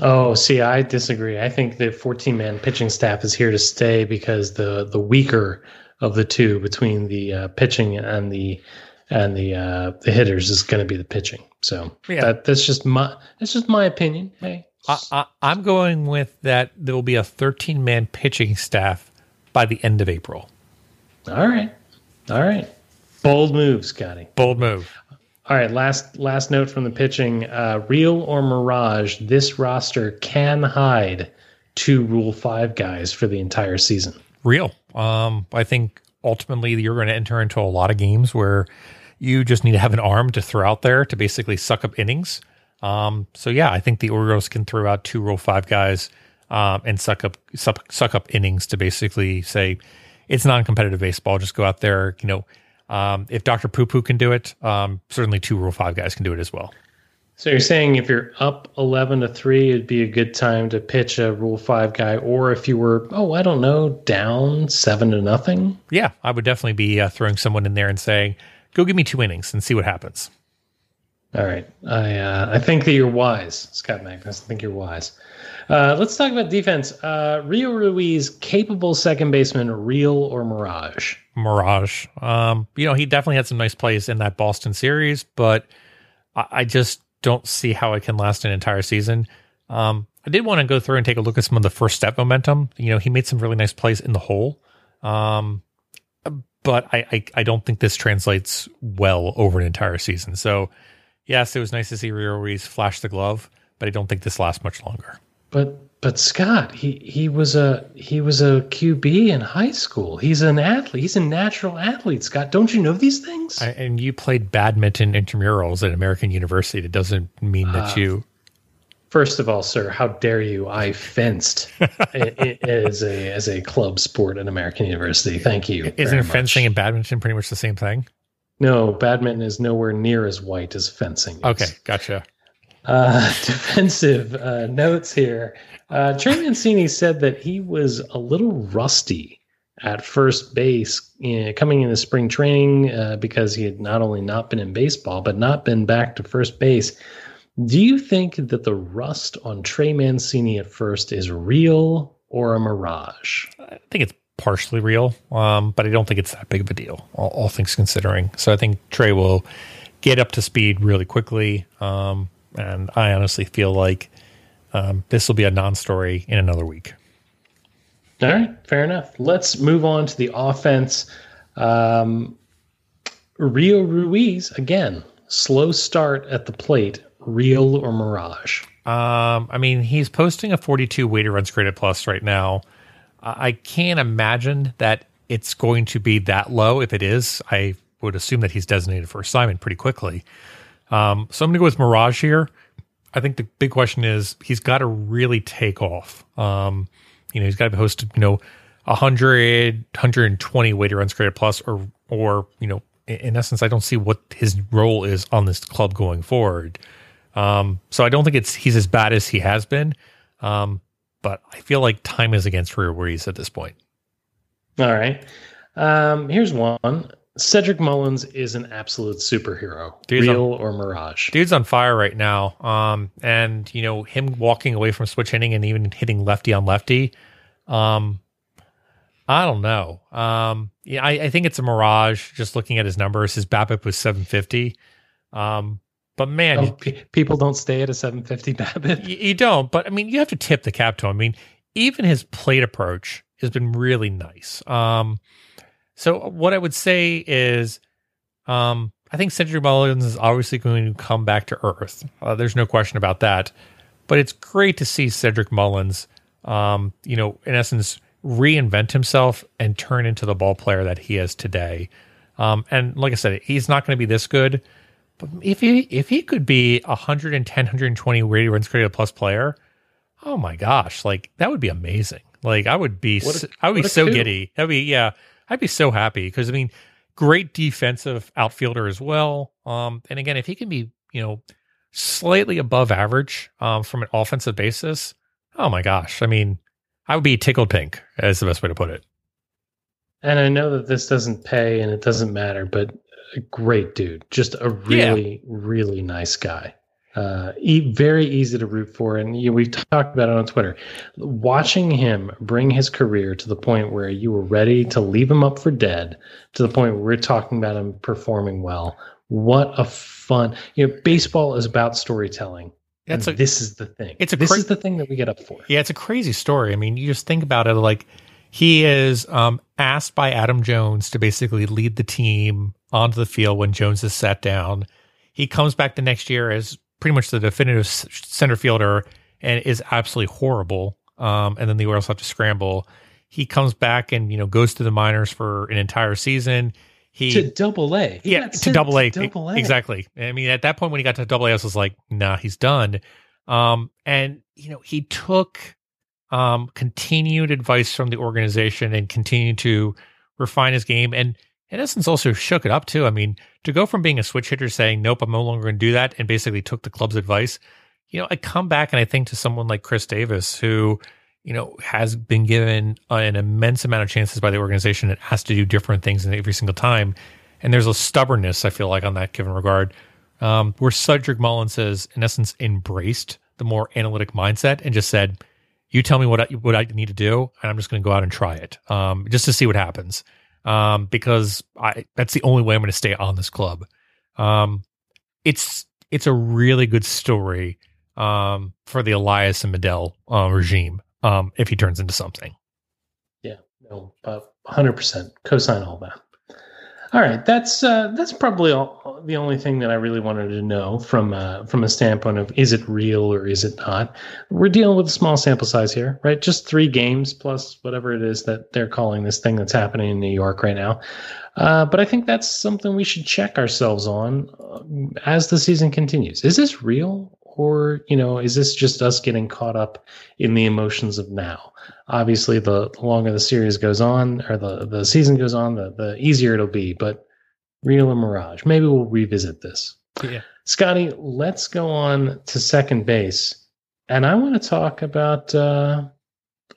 Oh, see, I disagree. I think the 14 man pitching staff is here to stay because the the weaker of the two between the uh, pitching and the and the uh, the hitters is going to be the pitching. So yeah. that, that's just my that's just my opinion. Hey, I, am going with that. There will be a 13 man pitching staff by the end of April. All right, all right. Bold move, Scotty. Bold move. All right, last last note from the pitching: uh, real or mirage? This roster can hide two Rule Five guys for the entire season. Real. Um, I think ultimately you're going to enter into a lot of games where you just need to have an arm to throw out there to basically suck up innings. Um, so yeah, I think the Orioles can throw out two Rule Five guys um, and suck up suck, suck up innings to basically say it's non-competitive baseball. Just go out there. You know, um, if Doctor Poo Poo can do it, um, certainly two Rule Five guys can do it as well. So you're saying if you're up 11 to 3, it'd be a good time to pitch a Rule 5 guy, or if you were, oh, I don't know, down 7 to nothing? Yeah, I would definitely be uh, throwing someone in there and saying, "Go give me two innings and see what happens." All right. I uh, I think that you're wise, Scott Magnus. I think you're wise. Uh, let's talk about defense. Uh, Rio Ruiz, capable second baseman, real or mirage? Mirage. Um, you know, he definitely had some nice plays in that Boston series, but I, I just don't see how it can last an entire season. Um, I did want to go through and take a look at some of the first step momentum. You know, he made some really nice plays in the hole. Um, but I, I, I don't think this translates well over an entire season. So, yes, it was nice to see Rio Ruiz flash the glove, but I don't think this lasts much longer. But but Scott, he he was a he was a QB in high school. He's an athlete. He's a natural athlete. Scott, don't you know these things? I, and you played badminton intramurals at American University. That doesn't mean that ah. you. First of all, sir, how dare you? I fenced as a as a club sport at American University. Thank you. Isn't fencing and badminton pretty much the same thing? No, badminton is nowhere near as white as fencing. is. Okay, gotcha. Uh, defensive uh, notes here. Uh, Trey Mancini said that he was a little rusty at first base eh, coming into spring training uh, because he had not only not been in baseball, but not been back to first base. Do you think that the rust on Trey Mancini at first is real or a mirage? I think it's partially real, um, but I don't think it's that big of a deal, all, all things considering. So I think Trey will get up to speed really quickly. Um, and I honestly feel like um, this will be a non story in another week. All right, fair enough. Let's move on to the offense. Um, Rio Ruiz, again, slow start at the plate, real or mirage? Um, I mean, he's posting a 42 weighted runs created plus right now. I I can't imagine that it's going to be that low. If it is, I would assume that he's designated for assignment pretty quickly. Um, so I'm going to go with Mirage here. I think the big question is he's got to really take off. Um, you know, he's got to be hosted, you know, 100, 120 weighted runs created plus, or, or, you know, in, essence, I don't see what his role is on this club going forward. Um, so I don't think it's he's as bad as he has been. Um, but I feel like time is against Rio Ruiz at this point. All right. Um, here's one. Cedric Mullins is an absolute superhero. Dude's real or mirage? Dude's on fire right now. Um, and you know him walking away from switch hitting and even hitting lefty on lefty. Um, I don't know. Um, yeah, I, I think it's a mirage. Just looking at his numbers, his BABIP was 750. Um, but man, Oh, pe- people don't stay at a 750 BABIP. You, you don't, but I mean, you have to tip the cap to him. I mean, even his plate approach has been really nice. Um, so what I would say is, um, I think Cedric Mullins is obviously going to come back to earth. Uh, there's no question about that. But it's great to see Cedric Mullins, um, you know, in essence, reinvent himself and turn into the ball player that he is today. Um, and like I said, he's not going to be this good, but if he if he could be a 110, 120 weighted runs created plus player, oh my gosh, like that would be amazing. Like I would be, What a- s- I would be so coup. giddy. That'd be yeah, I'd be so happy because I mean, great defensive outfielder as well. Um, and again, if he can be, you know, slightly above average um, from an offensive basis, oh my gosh, I mean, I would be tickled pink. Is the best way to put it. And I know that this doesn't pay and it doesn't matter, but a great dude. Just a really, really nice guy. Uh, e- very easy to root for. And you know, we talked about it on Twitter. Watching him bring his career to the point where you were ready to leave him up for dead, to the point where we're talking about him performing well. What a fun! You know, baseball is about storytelling. That's a- this is the thing. it's a this cra- is the thing that we get up for. Yeah, it's a crazy story. I mean, you just think about it like he is um, asked by Adam Jones to basically lead the team onto the field when Jones is sat down. He comes back the next year as pretty much the definitive center fielder and is absolutely horrible. Um, and then the Orioles have to scramble. He comes back and you know goes to the minors for an entire season. He To double A. He yeah, to double A. Double A. Exactly. I mean, at that point when he got to double A, I was like, nah, he's done. Um, and you know, he took um, continued advice from the organization and continued to refine his game and in essence also shook it up too. I mean, to go from being a switch hitter saying, nope, I'm no longer going to do that and basically took the club's advice. You know, I come back and I think to someone like Chris Davis, who, you know, has been given an immense amount of chances by the organization and has to do different things every single time. And there's a stubbornness, I feel like, on that given regard, um, where Cedric Mullins has, in essence, embraced the more analytic mindset and just said, you tell me what I, what I need to do, and I'm just going to go out and try it, um, just to see what happens. Um, because I that's the only way I'm going to stay on this club. Um, it's it's a really good story um, for the Elias and Mejdal uh, regime um, if he turns into something. Yeah, no, hundred percent co-sign all that. All right, that's uh, that's probably all, the only thing that I really wanted to know from uh, from a standpoint of is it real or is it not. We're dealing with a small sample size here, right? Just three games plus whatever it is that they're calling this thing that's happening in New York right now. Uh, but I think that's something we should check ourselves on uh, as the season continues. Is this real? Or you know is this just us getting caught up in the emotions of now? Obviously the, the longer the series goes on or the, the season goes on the, the easier it'll be but real or mirage maybe we'll revisit this. Yeah. scotty let's go on to second base and i want to talk about uh,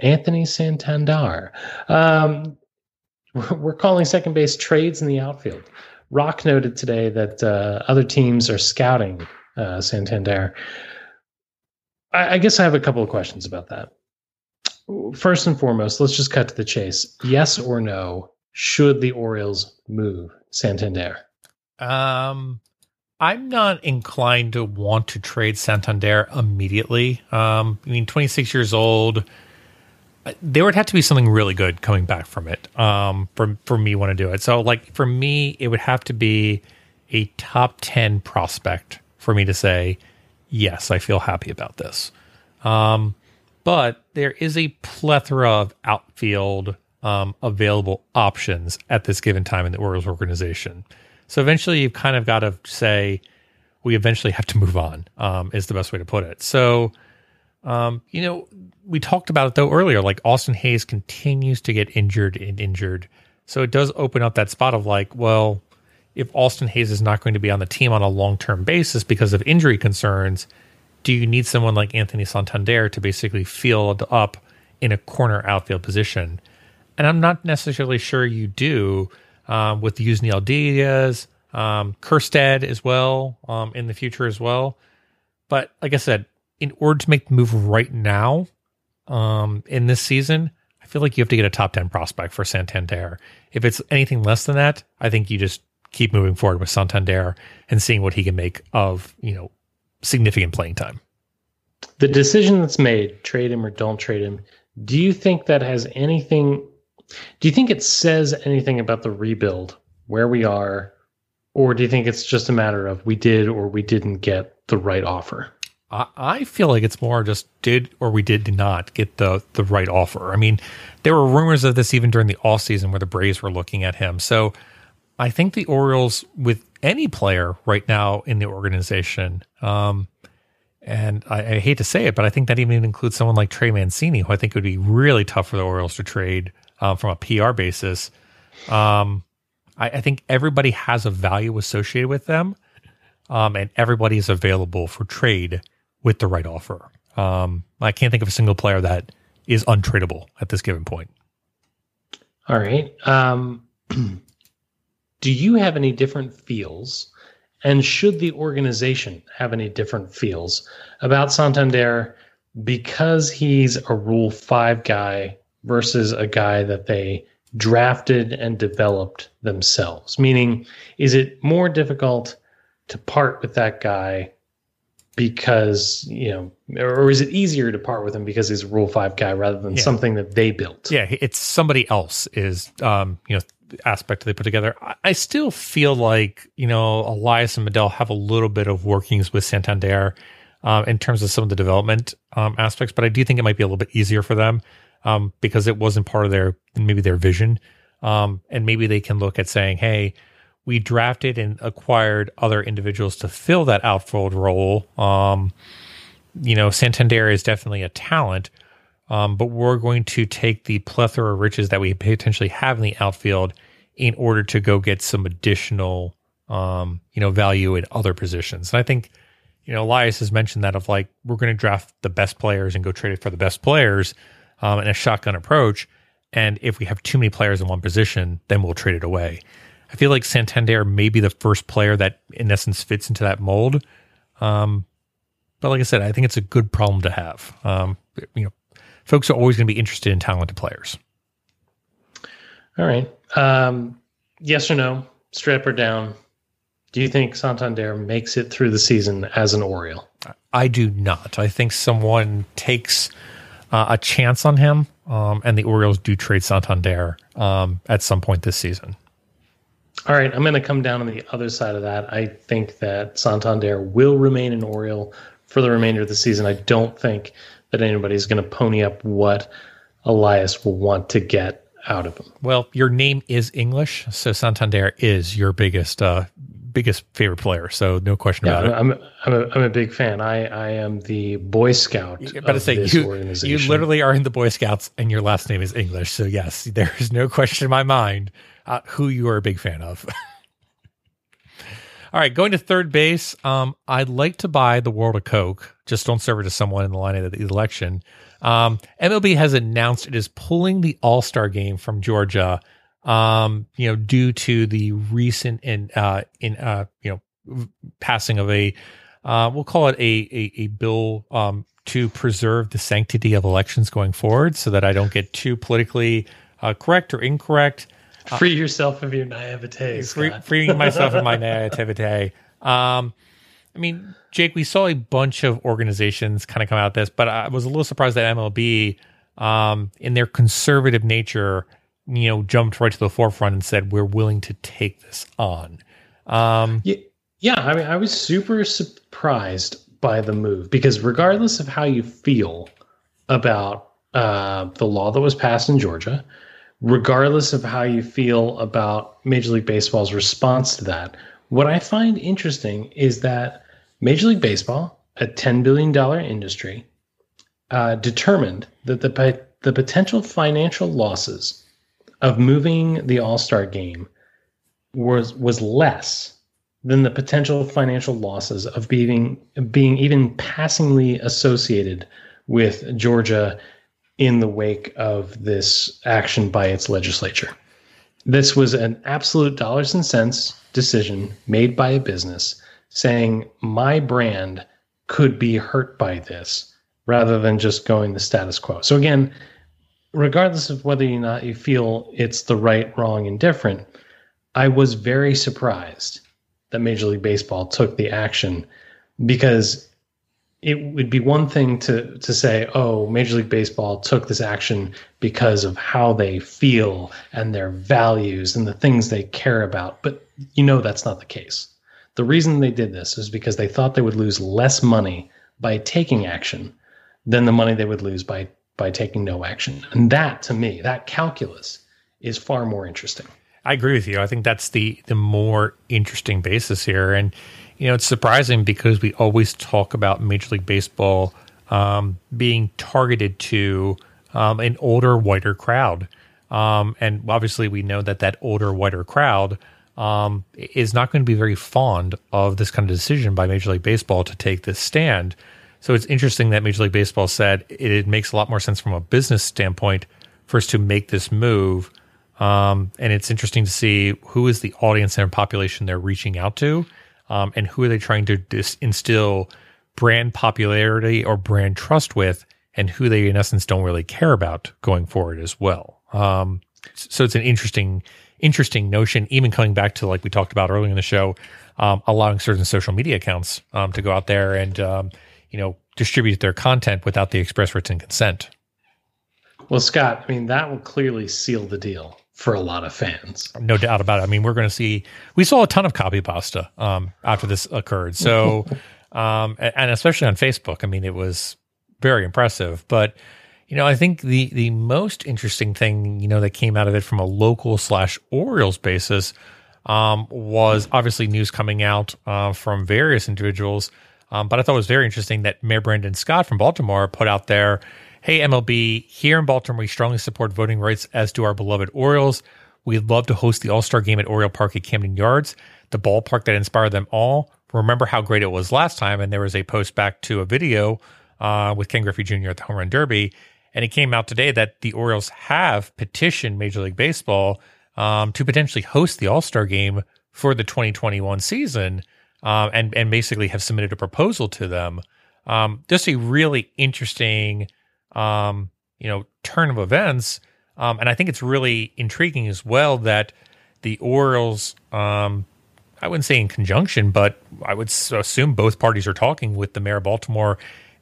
anthony santander. Um, we're, we're calling second base trades in the outfield. Roch noted today that uh, other teams are scouting uh, Santander. I, I guess I have a couple of questions about that. First and foremost, let's just cut to the chase. Yes or no? Should the Orioles move Santander? Um, I'm not inclined to want to trade Santander immediately. Um, I mean, 26 years old. There would have to be something really good coming back from it. Um, for for me want to do it. So, like for me, it would have to be a top 10 prospect for me to say, yes, I feel happy about this. Um, but there is a plethora of outfield um, available options at this given time in the Orioles organization. So eventually, you've kind of got to say, we eventually have to move on, um, is the best way to put it. So, um, you know, we talked about it though earlier, like Austin Hays continues to get injured and injured. So it does open up that spot of like, well, if Austin Hays is not going to be on the team on a long term basis because of injury concerns, do you need someone like Anthony Santander to basically field up in a corner outfield position? And I'm not necessarily sure you do um, with Yusniel Diaz, um, Kjerstad as well um, in the future as well. But like I said, in order to make the move right now um, in this season, I feel like you have to get a top 10 prospect for Santander. If it's anything less than that, I think you just keep moving forward with Santander and seeing what he can make of, you know, significant playing time. The decision that's made, trade him or don't trade him, do you think that has anything do you think it says anything about the rebuild, where we are, or do you think it's just a matter of we did or we didn't get the right offer? I, feel like it's more just did or we did not get the the right offer. I mean, there were rumors of this even during the off season where the Braves were looking at him. So I think the Orioles, with any player right now in the organization, um, and I, I, hate to say it, but I think that even includes someone like Trey Mancini, who I think would be really tough for the Orioles to trade um, from a PR basis. Um, I, I, think everybody has a value associated with them, um, and everybody is available for trade with the right offer. Um, I can't think of a single player that is untradeable at this given point. All right. Do you have any different feels? And should the organization have any different feels about Santander because he's a Rule 5 guy versus a guy that they drafted and developed themselves? Meaning, is it more difficult to part with that guy because, you know, or is it easier to part with him because he's a Rule 5 guy rather than yeah. something that they built? Yeah, it's somebody else is, um, you know, aspect they put together. I still feel like you know Elias and Mejdal have a little bit of workings with Santander um, in terms of some of the development um, aspects, but I do think it might be a little bit easier for them um, because it wasn't part of their maybe their vision, um, and maybe they can look at saying, "Hey, we drafted and acquired other individuals to fill that outfield role." Um, you know, Santander is definitely a talent. Um, but we're going to take the plethora of riches that we potentially have in the outfield in order to go get some additional, um, you know, value in other positions. And I think, you know, Elias has mentioned that of like we're going to draft the best players and go trade it for the best players um, in a shotgun approach. And if we have too many players in one position, then we'll trade it away. I feel like Santander may be the first player that, in essence, fits into that mold. Um, but like I said, I think it's a good problem to have. Um, you know, folks are always going to be interested in talented players. All right. Um, yes or no? Strap or down? Do you think Santander makes it through the season as an Oriole? I do not. I think someone takes uh, a chance on him, um, and the Orioles do trade Santander um, at some point this season. All right, I'm going to come down on the other side of that. I think that Santander will remain an Oriole for the remainder of the season. I don't think that anybody's going to pony up what Elias will want to get out of him. Well, your name is English, so Santander is your biggest uh, biggest favorite player. So no question Yeah, about it. I'm, I'm, a, I'm a big fan. I, I am the Boy Scout But to say this you, organization. you literally are in the Boy Scouts, and your last name is English. So yes, there is no question in my mind uh, who you are a big fan of. All right, going to third base. Um, I'd like to buy the World of Coke. Just don't serve it to someone in the line of the election. Um, MLB has announced it is pulling the All Star game from Georgia. Um, you know, due to the recent and uh, in uh, you know, passing of a uh, we'll call it a a, a bill um, to preserve the sanctity of elections going forward, so that I don't get too politically uh, correct or incorrect. Free yourself of your naivete. Free, freeing myself in my naivete. Um, I mean, Jake, we saw a bunch of organizations kind of come out of this, but I was a little surprised that MLB, um, in their conservative nature, you know, jumped right to the forefront and said we're willing to take this on. Um, Yeah, yeah. I mean, I was super surprised by the move because regardless of how you feel about uh, the law that was passed in Georgia, regardless of how you feel about Major League Baseball's response to that, what I find interesting is that Major League Baseball, a $10 billion industry, uh, determined that the, the potential financial losses of moving the All Star game was was less than the potential financial losses of being being even passingly associated with Georgia in the wake of this action by its legislature. This was an absolute dollars and cents decision made by a business saying my brand could be hurt by this rather than just going the status quo. So again, regardless of whether or not you feel it's the right, wrong, indifferent, I was very surprised that Major League Baseball took the action because it would be one thing to to say, oh, Major League Baseball took this action because of how they feel and their values and the things they care about. But you know that's not the case. The reason they did this is because they thought they would lose less money by taking action than the money they would lose by by taking no action. And that to me, that calculus is far more interesting. I agree with you. I think that's the the more interesting basis here, and you know it's surprising because we always talk about Major League Baseball um, being targeted to um, an older, whiter crowd, um, and obviously we know that that older, whiter crowd um, is not going to be very fond of this kind of decision by Major League Baseball to take this stand. So it's interesting that Major League Baseball said it, it makes a lot more sense from a business standpoint for us to make this move. Um, and it's interesting to see who is the audience and population they're reaching out to, um, and who are they trying to dis- instill brand popularity or brand trust with, and who they in essence don't really care about going forward as well. Um, so it's an interesting, interesting notion. Even coming back to like we talked about earlier in the show, um, allowing certain social media accounts um, to go out there and um, you know distribute their content without the express written consent. Well, Scott, I mean, that will clearly seal the deal for a lot of fans. no doubt about it. I mean, we're going to see. We saw a ton of copy pasta um, after this occurred. So, um, and especially on Facebook. I mean, it was very impressive. But you know, I think the the most interesting thing you know that came out of it from a local slash Orioles basis um, was obviously news coming out uh, from various individuals. Um, but I thought it was very interesting that Mayor Brandon Scott from Baltimore put out there Hey, MLB, here in Baltimore, we strongly support voting rights, as do our beloved Orioles. We'd love to host the All Star game at Oriole Park at Camden Yards, the ballpark that inspired them all. Remember how great it was last time? And there was a post back to a video uh, with Ken Griffey Jr. at the Home Run Derby. And it came out today that the Orioles have petitioned Major League Baseball um, to potentially host the All Star game for the 2021 season, um, and and basically have submitted a proposal to them. Um, just a really interesting, um, you know, turn of events, um, and I think it's really intriguing as well that the Orioles, um, I wouldn't say in conjunction, but I would assume both parties are talking with the mayor of Baltimore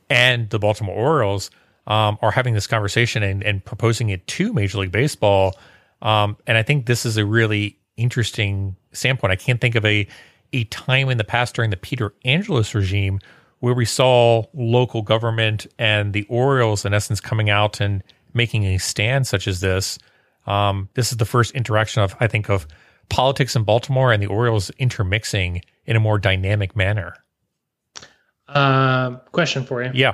and the Baltimore Orioles um, are having this conversation and, and proposing it to Major League Baseball. Um, and I think this is a really interesting standpoint. I can't think of a a time in the past during the Peter Angelos regime where we saw local government and the Orioles, in essence, coming out and making a stand such as this. Um, this is the first interaction of, I think, of politics in Baltimore and the Orioles intermixing in a more dynamic manner. Uh, question for you: Yeah.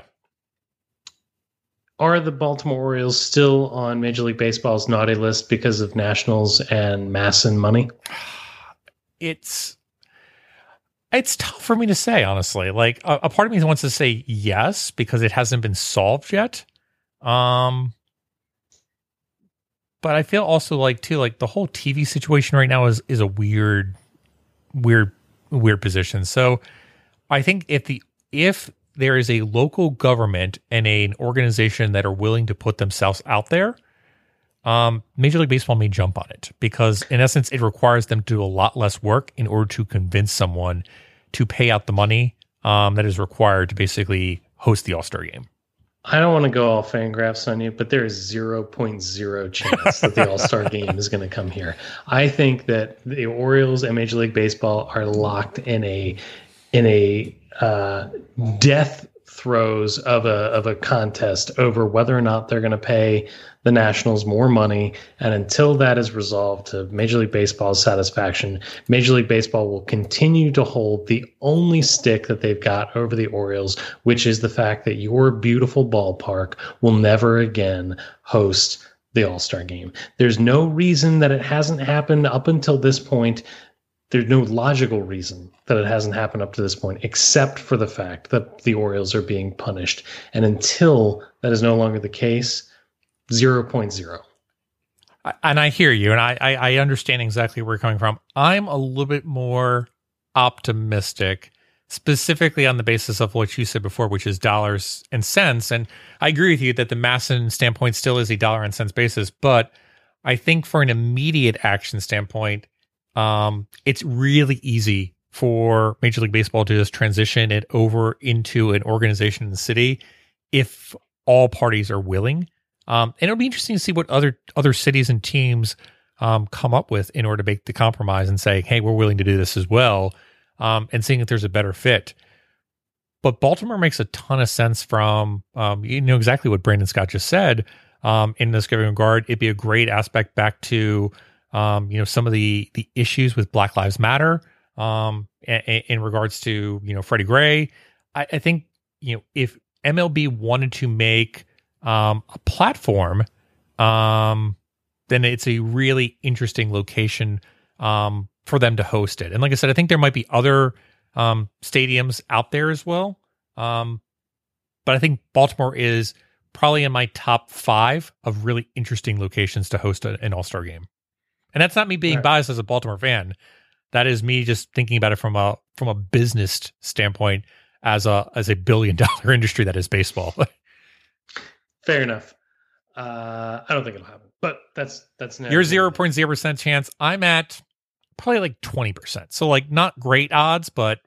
Are the Baltimore Orioles still on Major League Baseball's naughty list because of Nationals and MASN money? it's it's tough for me to say honestly. Like a, a part of me wants to say yes because it hasn't been solved yet. Um but i feel also like too like the whole tv situation right now is is a weird weird weird position. So i think if the if there is a local government and a, an organization that are willing to put themselves out there um, Major League Baseball may jump on it because, in essence, it requires them to do a lot less work in order to convince someone to pay out the money um, that is required to basically host the All Star game. I don't want to go all fangraphs on you, but there is 0.0 chance that the All Star game is going to come here. I think that the Orioles and Major League Baseball are locked in a in a uh, death throes of a of a contest over whether or not they're going to pay the Nationals more money. And until that is resolved to Major League Baseball's satisfaction, Major League Baseball will continue to hold the only stick that they've got over the Orioles, which is the fact that your beautiful ballpark will never again host the All Star game. There's no reason that it hasn't happened up until this point. There's no logical reason that it hasn't happened up to this point, except for the fact that the Orioles are being punished. And until that is no longer the case, 0.0. I- And I hear you, and I, I, I understand exactly where you're coming from. I'm a little bit more optimistic, specifically on the basis of what you said before, which is dollars and cents. And I agree with you that the MASN standpoint still is a dollar and cents basis, but I think for an immediate action standpoint, um, it's really easy for Major League Baseball to just transition it over into an organization in the city if all parties are willing. Um, and it'll be interesting to see what other other cities and teams um, come up with in order to make the compromise and say, "Hey, we're willing to do this as well," um, and seeing if there's a better fit. But Baltimore makes a ton of sense from um, you know exactly what Brandon Scott just said um, in this regard. It'd be a great aspect back to um, you know some of the the issues with Black Lives Matter um, in, in regards to you know Freddie Gray. I, I think you know if MLB wanted to make um, a platform, um, then it's a really interesting location um, for them to host it. And like I said, I think there might be other um, stadiums out there as well. Um, but I think Baltimore is probably in my top five of really interesting locations to host a, an All Star game. And that's not me being Right. biased as a Baltimore fan. That is me just thinking about it from a from a business standpoint as a as a billion dollar industry that is baseball. Fair enough. Uh, I don't think it'll happen, but that's that's You're zero point zero percent chance. I'm at probably like twenty percent. So like not great odds, but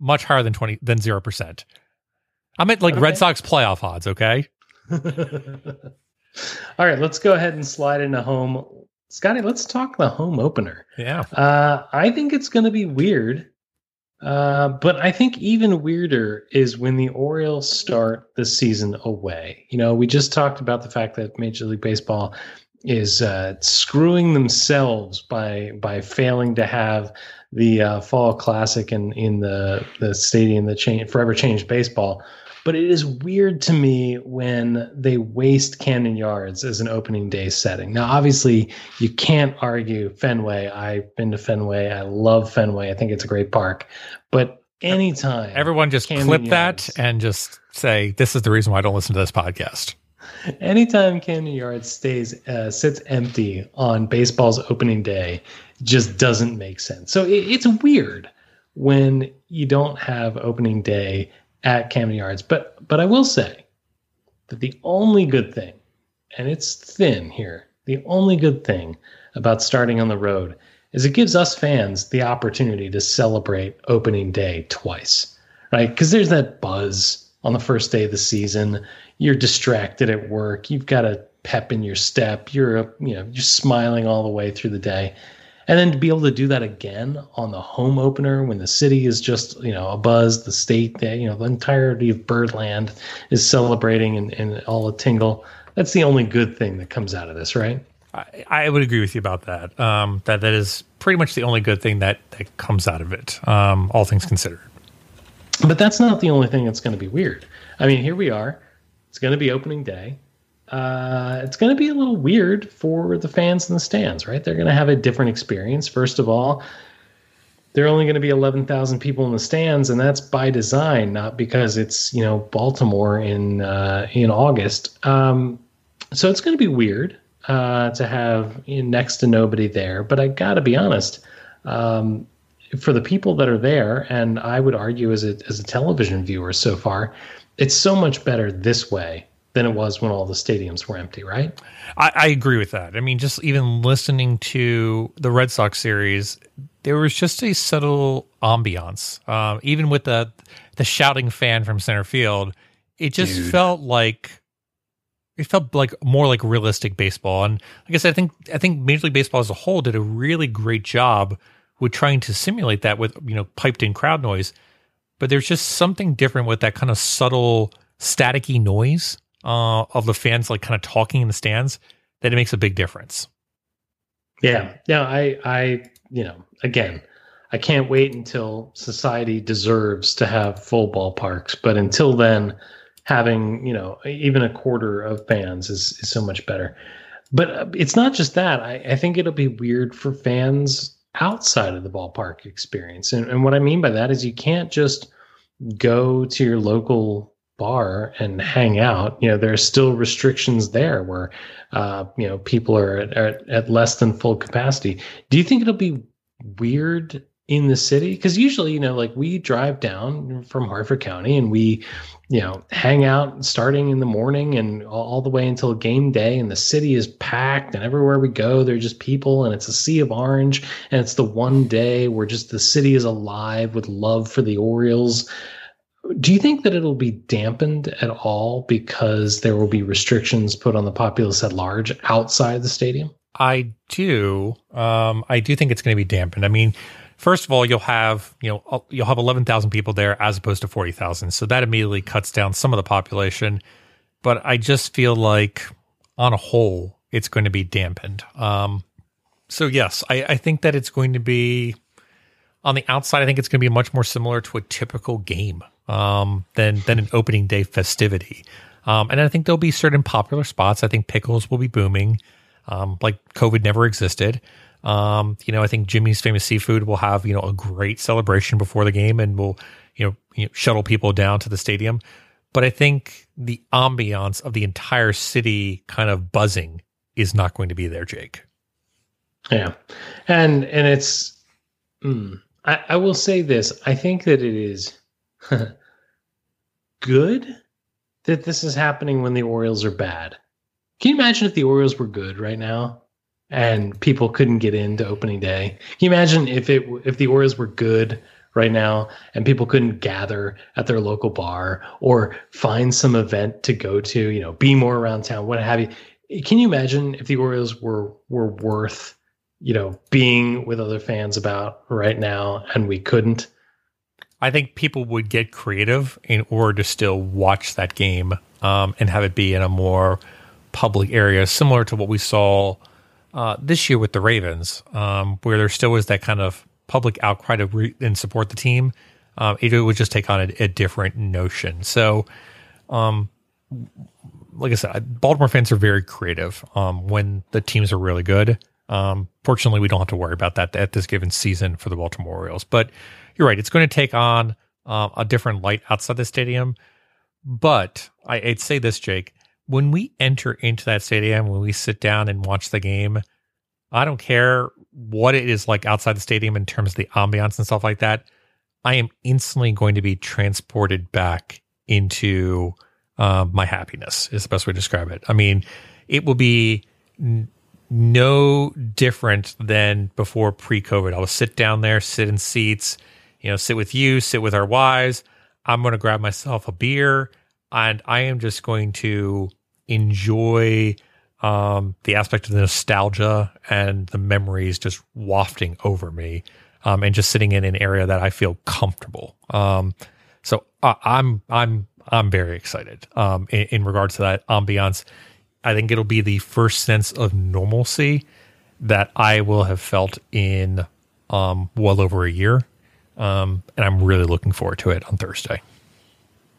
much higher than twenty than zero percent. I'm at like Red Sox playoff odds. Okay. All right, let's go ahead and slide into home. Scotty, let's talk the home opener. Yeah. Uh, I think it's going to be weird, uh, but I think even weirder is when the Orioles start the season away. You know, we just talked about the fact that Major League Baseball is uh, screwing themselves by by failing to have the uh, fall classic in in the the stadium that changed forever changed baseball. But it is weird to me when they waste Camden Yards as an opening day setting. Now, obviously, you can't argue Fenway. I've been to Fenway. I love Fenway. I think it's a great park. But anytime Everyone just Camden clip that and just say, this is the reason why I don't listen to this podcast. anytime Camden Yards stays uh, sits empty on baseball's opening day, just doesn't make sense. So it, it's weird when you don't have opening day at Camden Yards. But but I will say that the only good thing, and it's thin here, the only good thing about starting on the road is it gives us fans the opportunity to celebrate opening day twice, right? Because there's that buzz on the first day of the season. You're distracted at work. You've got a pep in your step. You're you know you're smiling all the way through the day, and then to be able to do that again on the home opener when the city is just you know a buzz, the state that you know the entirety of Birdland is celebrating and, and all a tingle. That's the only good thing that comes out of this, right? I, I would agree with you about that. Um, that that is pretty much the only good thing that, that comes out of it, um, all things considered. But that's not the only thing that's going to be weird. I mean, here we are. It's going to be opening day. Uh, it's going to be a little weird for the fans in the stands, right? They're going to have a different experience. First of all, there are only going to be 11,000 people in the stands, and that's by design, not because it's you know Baltimore in uh, in August. Um, so it's going to be weird uh, to have you know, next to nobody there. But I got to be honest, um, for the people that are there, and I would argue as a as a television viewer so far, it's so much better this way than it was when all the stadiums were empty, right? I, I agree with that. I mean, just even listening to the Red Sox series, there was just a subtle ambiance. Um, even with the the shouting fan from center field, it just Dude. felt like it felt like more like realistic baseball. And like I said, I think I think Major League Baseball as a whole did a really great job with trying to simulate that with you know piped in crowd noise. But there's just something different with that kind of subtle staticky noise uh, of the fans like kind of talking in the stands that it makes a big difference. Yeah. No, I, I, you know, again, I can't wait until society deserves to have full ballparks. But until then, having, you know, even a quarter of fans is, is so much better. But uh, it's not just that. I, I think it'll be weird for fans outside of the ballpark experience. And, and what I mean by that is you can't just go to your local bar and hang out. You know, there are still restrictions there where uh, you know people are at, at, less than full capacity. Do you think it'll be weird in the city? Because usually, you know, like we drive down from Harford County and we, you know, hang out starting in the morning and all the way until game day, and the city is packed, and everywhere we go, there are just people, and it's a sea of orange, and it's the one day where just the city is alive with love for the Orioles. Do you think that it'll be dampened at all because there will be restrictions put on the populace at large outside the stadium? I do. Um, I do think it's going to be dampened. I mean, first of all, you'll have you know uh, you'll have eleven thousand people there as opposed to forty thousand, so that immediately cuts down some of the population. But I just feel like, on a whole, it's going to be dampened. Um, so yes, I, I think that it's going to be on the outside. I think it's going to be much more similar to a typical game um, than than an opening day festivity. Um, and I think there'll be certain popular spots. I think pickles will be booming um, like COVID never existed. Um, you know, I think Jimmy's Famous Seafood will have you know a great celebration before the game, and will you know, you know shuttle people down to the stadium. But I think the ambiance of the entire city kind of buzzing is not going to be there, Jake. Yeah, and and it's. Mm, I, I will say this. I think that it is good that this is happening when the Orioles are bad. Can you imagine if the Orioles were good right now and people couldn't get into opening day? Can you imagine if it if the Orioles were good right now and people couldn't gather at their local bar or find some event to go to, you know, be more around town, what have you? Can you imagine if the Orioles were were worth, you know, being with other fans about right now and we couldn't? I think people would get creative in order to still watch that game um, and have it be in a more public area, similar to what we saw uh, this year with the Ravens, um, where there still was that kind of public outcry to re- and support the team. Um, it would just take on a, a different notion. So um, like I said, Baltimore fans are very creative um, when the teams are really good. Um, fortunately, we don't have to worry about that at this given season for the Baltimore Orioles. But you're right; it's going to take on um, a different light outside the stadium. But I, I'd say this, Jake: when we enter into that stadium, when we sit down and watch the game, I don't care what it is like outside the stadium in terms of the ambiance and stuff like that. I am instantly going to be transported back into uh, my happiness is the best way to describe it. I mean, it will be n- no different than before pre-COVID. I will sit down there, sit in seats, you know, sit with you, sit with our wives. I'm going to grab myself a beer, and I am just going to enjoy um, the aspect of the nostalgia and the memories just wafting over me, um, and just sitting in an area that I feel comfortable. Um, so uh, I'm I'm I'm very excited um, in, in regards to that ambiance. I think it'll be the first sense of normalcy that I will have felt in um, well over a year, um, and I'm really looking forward to it on Thursday.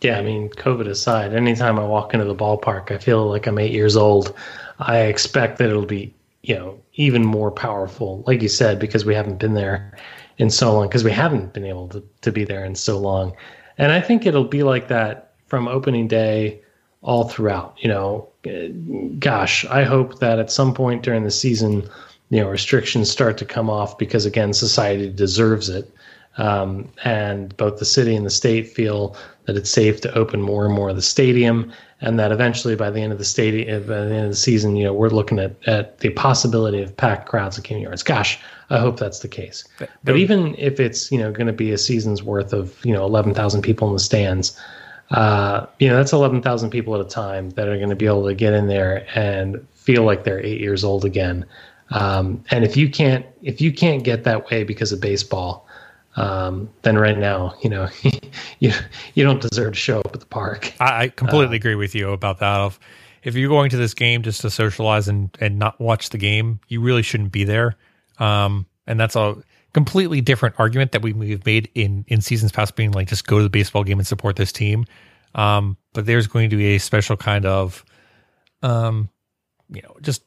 Yeah, I mean, COVID aside, anytime I walk into the ballpark, I feel like I'm eight years old. I expect that it'll be, you know, even more powerful, like you said, because we haven't been there in so long, because we haven't been able to, to be there in so long. And I think it'll be like that from opening day all throughout. You know, gosh, I hope that at some point during the season, you know, restrictions start to come off because again, society deserves it. Um, and both the city and the state feel that it's safe to open more and more of the stadium, and that eventually by the end of the stadium, by the end of the season, you know, we're looking at, at the possibility of packed crowds at King Yards. Gosh, I hope that's the case. But, but even if it's you know going to be a season's worth of you know eleven thousand people in the stands, uh, you know that's eleven thousand people at a time that are going to be able to get in there and feel like they're eight years old again. Um, and if you can't if you can't get that way because of baseball, um, then right now, you know, you you don't deserve to show up at the park. I, I completely uh, agree with you about that. If, if you're going to this game just to socialize and, and not watch the game, you really shouldn't be there. Um, and that's a completely different argument that we, we've made in, in seasons past being like, just go to the baseball game and support this team. Um, but there's going to be a special kind of, um, you know, just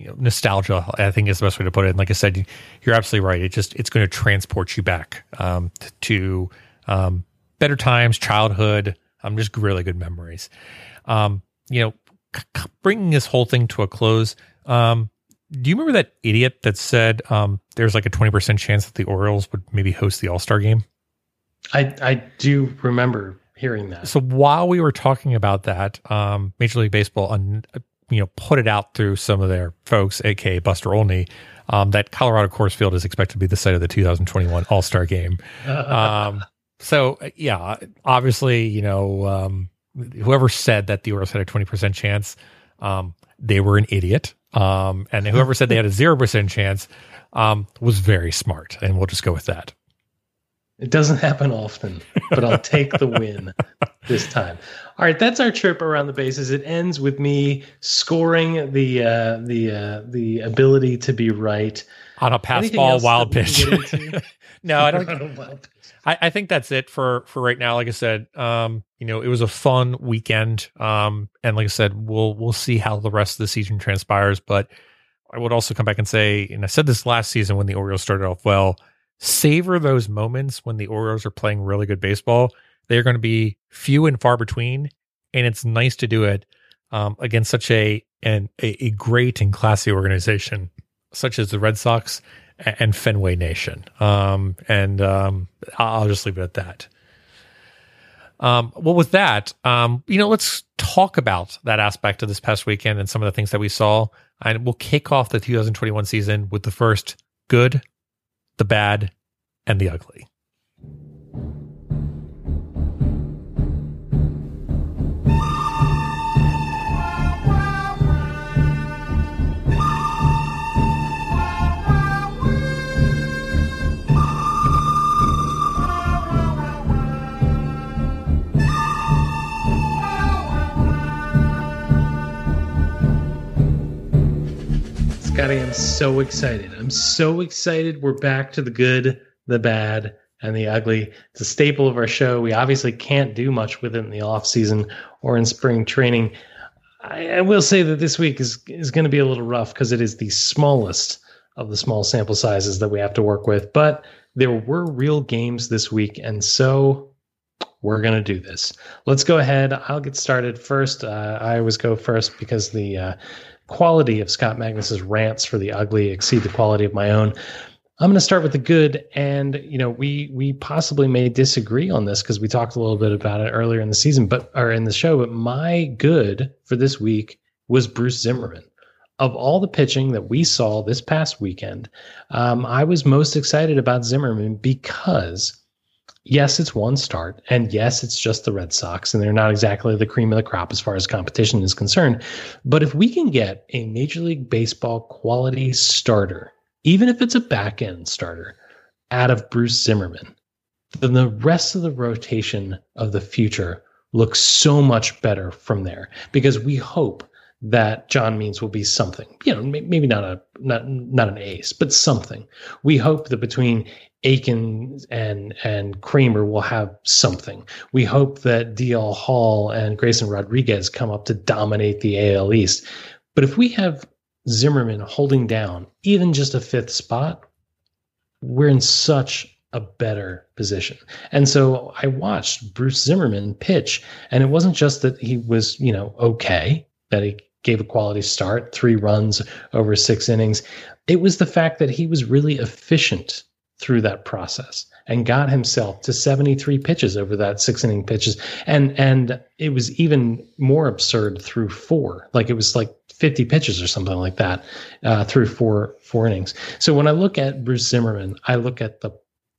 you know, nostalgia. I think is the best way to put it. And like I said, you're absolutely right. It just it's going to transport you back um, to um, better times, childhood. Um, just really good memories. Um, you know, c- bringing this whole thing to a close. Um, do you remember that idiot that said um, there's like a twenty percent chance that the Orioles would maybe host the All Star game? I I do remember hearing that. So while we were talking about that, um, Major League Baseball on you know put it out through some of their folks, aka Buster Olney, um, that Colorado Coors Field is expected to be the site of the 2021 All Star Game. Um, so yeah, obviously, you know, um, whoever said that the Orioles had a 20 percent chance, um, they were an idiot. Um, and whoever said they had a zero percent chance um, was very smart, and we'll just go with that. It doesn't happen often, but I'll take the win this time. All right, that's our trip around the bases. It ends with me scoring the uh, the uh, the ability to be right on a pass Anything ball wild pitch. no, I don't. I, I, think that's it for for right now. Like I said, um, you know, it was a fun weekend, um, and like I said, we'll we'll see how the rest of the season transpires. But I would also come back and say, and I said this last season when the Orioles started off well savor those moments when the Orioles are playing really good baseball. They're going to be few and far between, and it's nice to do it um, against such a, an, a a great and classy organization such as the Red Sox and Fenway Nation. Um, and um, I'll just leave it at that. Um, well, with that, um, you know, let's talk about that aspect of this past weekend and some of the things that we saw. And we'll kick off the 2021 season with the first good, the bad, and the ugly. Scotty, I'm so excited. I'm so excited. We're back to the good, the bad, and the ugly. It's a staple of our show. We obviously can't do much with it in the off season or in spring training. I, I will say that this week is is going to be a little rough because it is the smallest of the small sample sizes that we have to work with. But there were real games this week, and so we're going to do this. Let's go ahead. I'll get started first. Uh, I always go first because the uh, quality of Scott Magnus's rants for the ugly exceed the quality of my own. I'm going to start with the good, and you know we we possibly may disagree on this because we talked a little bit about it earlier in the season, but or in the show. But my good for this week was Bruce Zimmermann. Of all the pitching that we saw this past weekend, um, I was most excited about Zimmermann because yes, it's one start, and yes, it's just the Red Sox, and they're not exactly the cream of the crop as far as competition is concerned. But if we can get a Major League Baseball quality starter, even if it's a back end starter, out of Bruce Zimmermann, then the rest of the rotation of the future looks so much better from there because we hope that John Means will be something. You know, maybe not a not not an ace, but something. We hope that between Akin and and Kremer will have something. We hope that DL Hall and Grayson Rodriguez come up to dominate the AL East. But if we have Zimmermann holding down even just a fifth spot, we're in such a better position. And so I watched Bruce Zimmermann pitch, and it wasn't just that he was, you know, okay, that he gave a quality start, three runs over six innings. It was the fact that he was really efficient through that process and got himself to 73 pitches over that six inning pitches. And and it was even more absurd through four. Like it was like 50 pitches or something like that uh, through four four innings. So when I look at Bruce Zimmermann, I look at the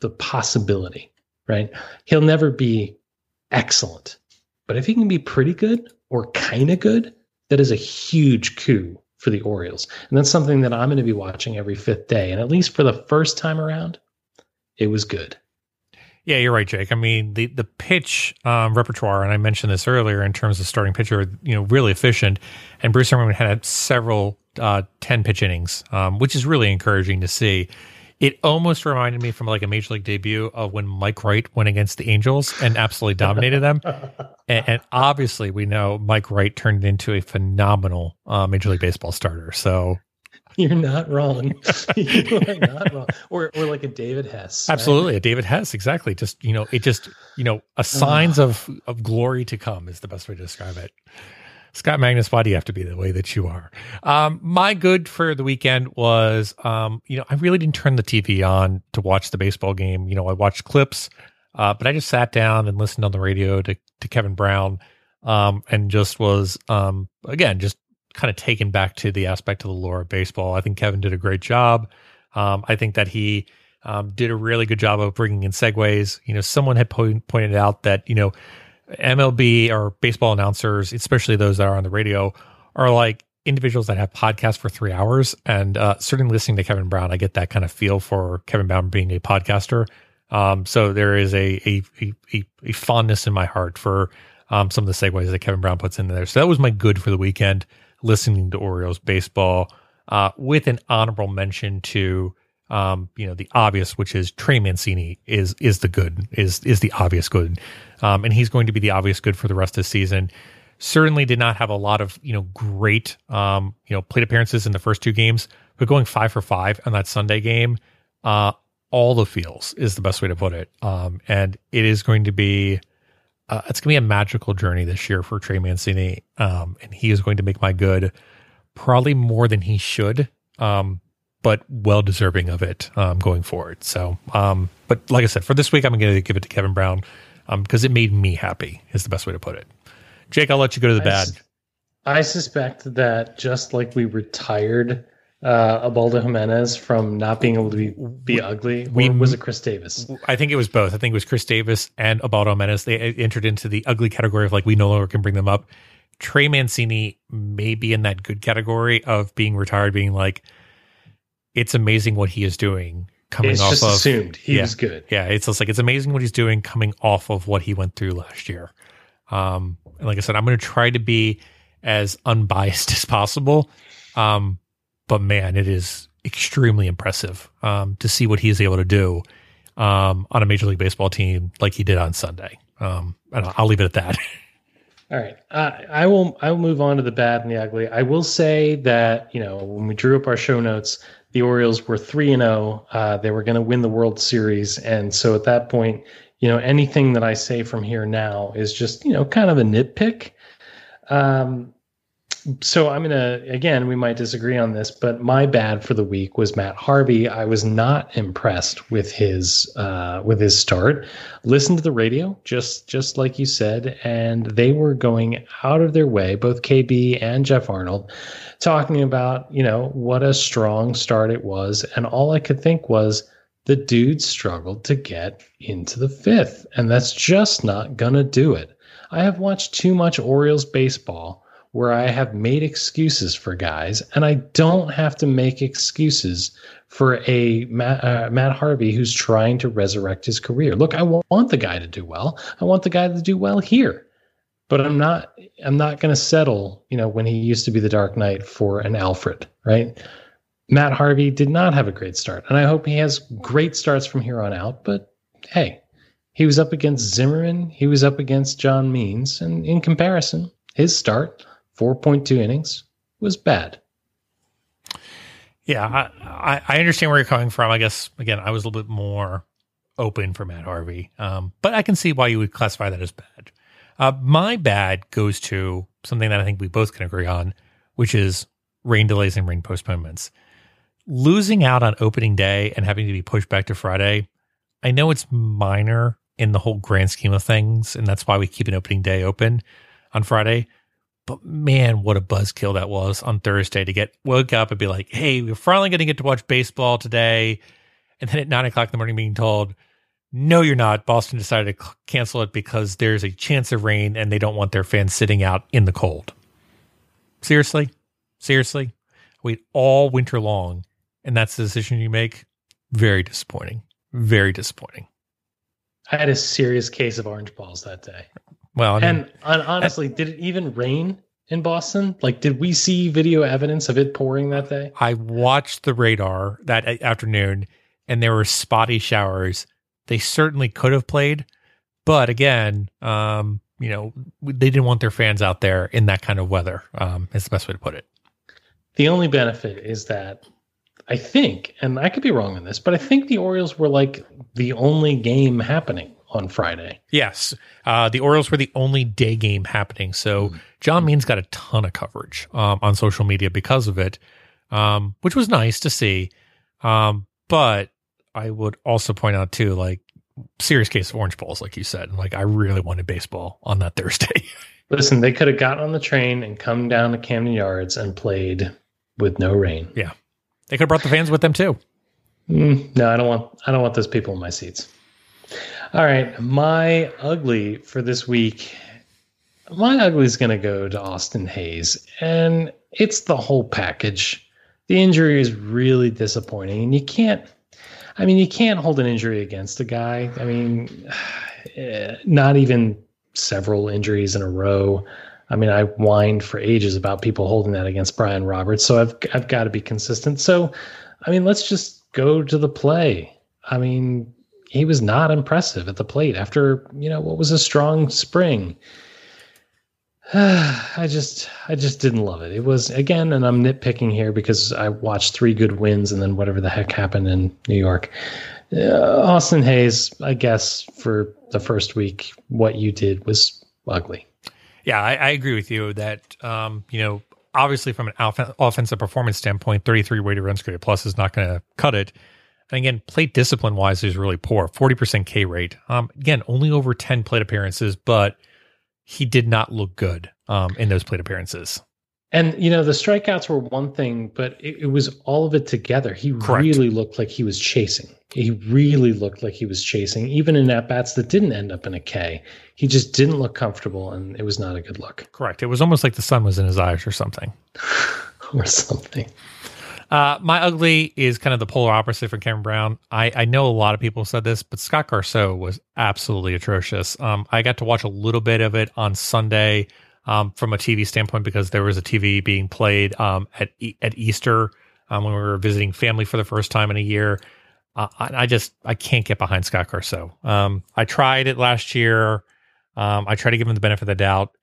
the possibility, right? He'll never be excellent. But if he can be pretty good or kind of good, that is a huge coup for the Orioles. And that's something that I'm going to be watching every fifth day. And at least for the first time around, it was good. Yeah, you're right, Jake. I mean, the the pitch um, repertoire, and I mentioned this earlier in terms of starting pitcher, you know, really efficient. And Bruce Zimmermann had several uh, ten pitch innings, um, which is really encouraging to see. It almost reminded me from like a major league debut of when Mike Wright went against the Angels and absolutely dominated them. And, and, obviously, we know Mike Wright turned into a phenomenal uh, Major League Baseball starter. So you're not wrong. you are not wrong. Or, or like a David Hess. Absolutely, right? a David Hess. Exactly. Just you know, it just you know, a signs of of glory to come is the best way to describe it. Scott Magnus, why do you have to be the way that you are? Um, my good for the weekend was, um, you know, I really didn't turn the TV on to watch the baseball game. You know, I watched clips, uh, but I just sat down and listened on the radio to, to Kevin Brown, um, and just was, um, again, just kind of taken back to the aspect of the lore of baseball. I think Kevin did a great job. Um, I think that he, um, did a really good job of bringing in segues. You know, someone had po- pointed out that, you know, MLB or baseball announcers, especially those that are on the radio, are like individuals that have podcasts for three hours. And uh, certainly listening to Kevin Brown, I get that kind of feel for Kevin Brown being a podcaster. Um, so there is a, a, a, a fondness in my heart for um, some of the segues that Kevin Brown puts in there. So that was my good for the weekend, listening to Orioles baseball, uh, with an honorable mention to um, you know, the obvious, which is Trey Mancini is is the good, is is the obvious good. Um, and he's going to be the obvious good for the rest of the season. Certainly did not have a lot of, you know, great um, you know, plate appearances in the first two games, but going five for five on that Sunday game, uh, all the feels is the best way to put it. Um, and it is going to be uh, it's going to be a magical journey this year for Trey Mancini. Um, and he is going to make my good probably more than he should. Um, but well deserving of it um, going forward. So, um, but like I said, for this week, I'm going to give it to Kevin Brown because um, it made me happy. Is the best way to put it. Jake, I'll let you go to the I bad. Su- I suspect that just like we retired uh, Ubaldo Jimenez from not being able to be, be ugly, we, was it Chris Davis? I think it was both. I think it was Chris Davis and Ubaldo Jimenez. They entered into the ugly category of like we no longer can bring them up. Trey Mancini may be in that good category of being retired, being like it's amazing what he is doing coming it's off just of assumed he yeah, was good. Yeah, it's just like it's amazing what he's doing coming off of what he went through last year. Um, and like I said, I'm going to try to be as unbiased as possible. Um, but man, it is extremely impressive um, to see what he is able to do um, on a Major League Baseball team like he did on Sunday. Um, and I'll, leave it at that. All right, uh, I will. I will move on to the bad and the ugly. I will say that you know when we drew up our show notes, the Orioles were three and zero. Uh, they were going to win the World Series, and so at that point, you know, anything that I say from here now is just you know kind of a nitpick. Um, so I'm gonna again, we might disagree on this, but my bad for the week was Matt Harvey. I was not impressed with his uh, with his start. Listen to the radio, just just like you said, and they were going out of their way, both KB and Jeff Arnold, talking about you know what a strong start it was, and all I could think was the dude struggled to get into the fifth, and that's just not gonna do it. I have watched too much Orioles baseball where I have made excuses for guys, and I don't have to make excuses for a Matt, uh, Matt Harvey who's trying to resurrect his career. Look, I want the guy to do well. I want the guy to do well here, but I'm not. I'm not going to settle. You know, when he used to be the Dark Knight for an Alfred, right? Matt Harvey did not have a great start, and I hope he has great starts from here on out. But hey, he was up against Zimmermann. He was up against John Means, and in comparison, his start 4.2 innings was bad. Yeah, I, I, understand where you're coming from. I guess again, I was a little bit more open for Matt Harvey, um, but I can see why you would classify that as bad. Uh, my bad goes to something that I think we both can agree on, which is rain delays and rain postponements. Losing out on opening day and having to be pushed back to Friday, I know it's minor in the whole grand scheme of things, and that's why we keep an opening day open on Friday. But man, what a buzzkill that was on Thursday to get woke up and be like, hey, we're finally going to get to watch baseball today. And then at nine o'clock in the morning being told, no, you're not. Boston decided to cancel it because there's a chance of rain and they don't want their fans sitting out in the cold. Seriously? Seriously? Wait all winter long and that's the decision you make? Very disappointing. Very disappointing. I had a serious case of orange balls that day. Well, I mean, and, and honestly, did it even rain in Boston? Like, did we see video evidence of it pouring that day? I watched the radar that afternoon and there were spotty showers. They certainly could have played, but again, um, you know, they didn't want their fans out there in that kind of weather. Um, is the best way to put it. The only benefit is that I think, and I could be wrong on this, but I think the Orioles were like the only game happening on Friday. Yes. Uh, the Orioles were the only day game happening. So mm-hmm. John Means got a ton of coverage um, on social media because of it, um, which was nice to see. Um, but I would also point out, too, like, serious case of orange balls, like you said. And like, I really wanted baseball on that Thursday. Listen, they could have gotten on the train and come down to Camden Yards and played with no rain. Yeah. They could have brought the fans with them, too. Mm, no, I don't want. I don't want those people in my seats. All right, my ugly for this week. My ugly is going to go to Austin Hays, and it's the whole package. The injury is really disappointing, and you can't. I mean, you can't hold an injury against a guy. I mean, not even several injuries in a row. I mean, I whined for ages about people holding that against Brian Roberts, so I've I've got to be consistent. So, I mean, let's just go to the play. I mean, he was not impressive at the plate after you know what was a strong spring. I just I just didn't love it. It was again, and I'm nitpicking here because I watched three good wins and then whatever the heck happened in New York. Uh, Austin Hays, I guess for the first week, what you did was ugly. Yeah, I, I agree with you that um, you know obviously from an offensive performance standpoint, 33 weighted runs created plus is not going to cut it. And again, plate discipline wise is really poor. 40% K rate. Um, again, only over 10 plate appearances, but he did not look good um, in those plate appearances. And you know the strikeouts were one thing, but it, it was all of it together. He Correct. really looked like he was chasing. He really looked like he was chasing, even in at bats that didn't end up in a K. He just didn't look comfortable, and it was not a good look. Correct. It was almost like the sun was in his eyes or something, or something. Uh, my ugly is kind of the polar opposite for Cameron Brown. I, I know a lot of people said this, but Scott Garceau was absolutely atrocious. Um, I got to watch a little bit of it on Sunday um, from a TV standpoint because there was a TV being played um, at at Easter um, when we were visiting family for the first time in a year. I, I just I can't get behind Scott Garceau. Um, I tried it last year. Um, I tried to give him the benefit of the doubt.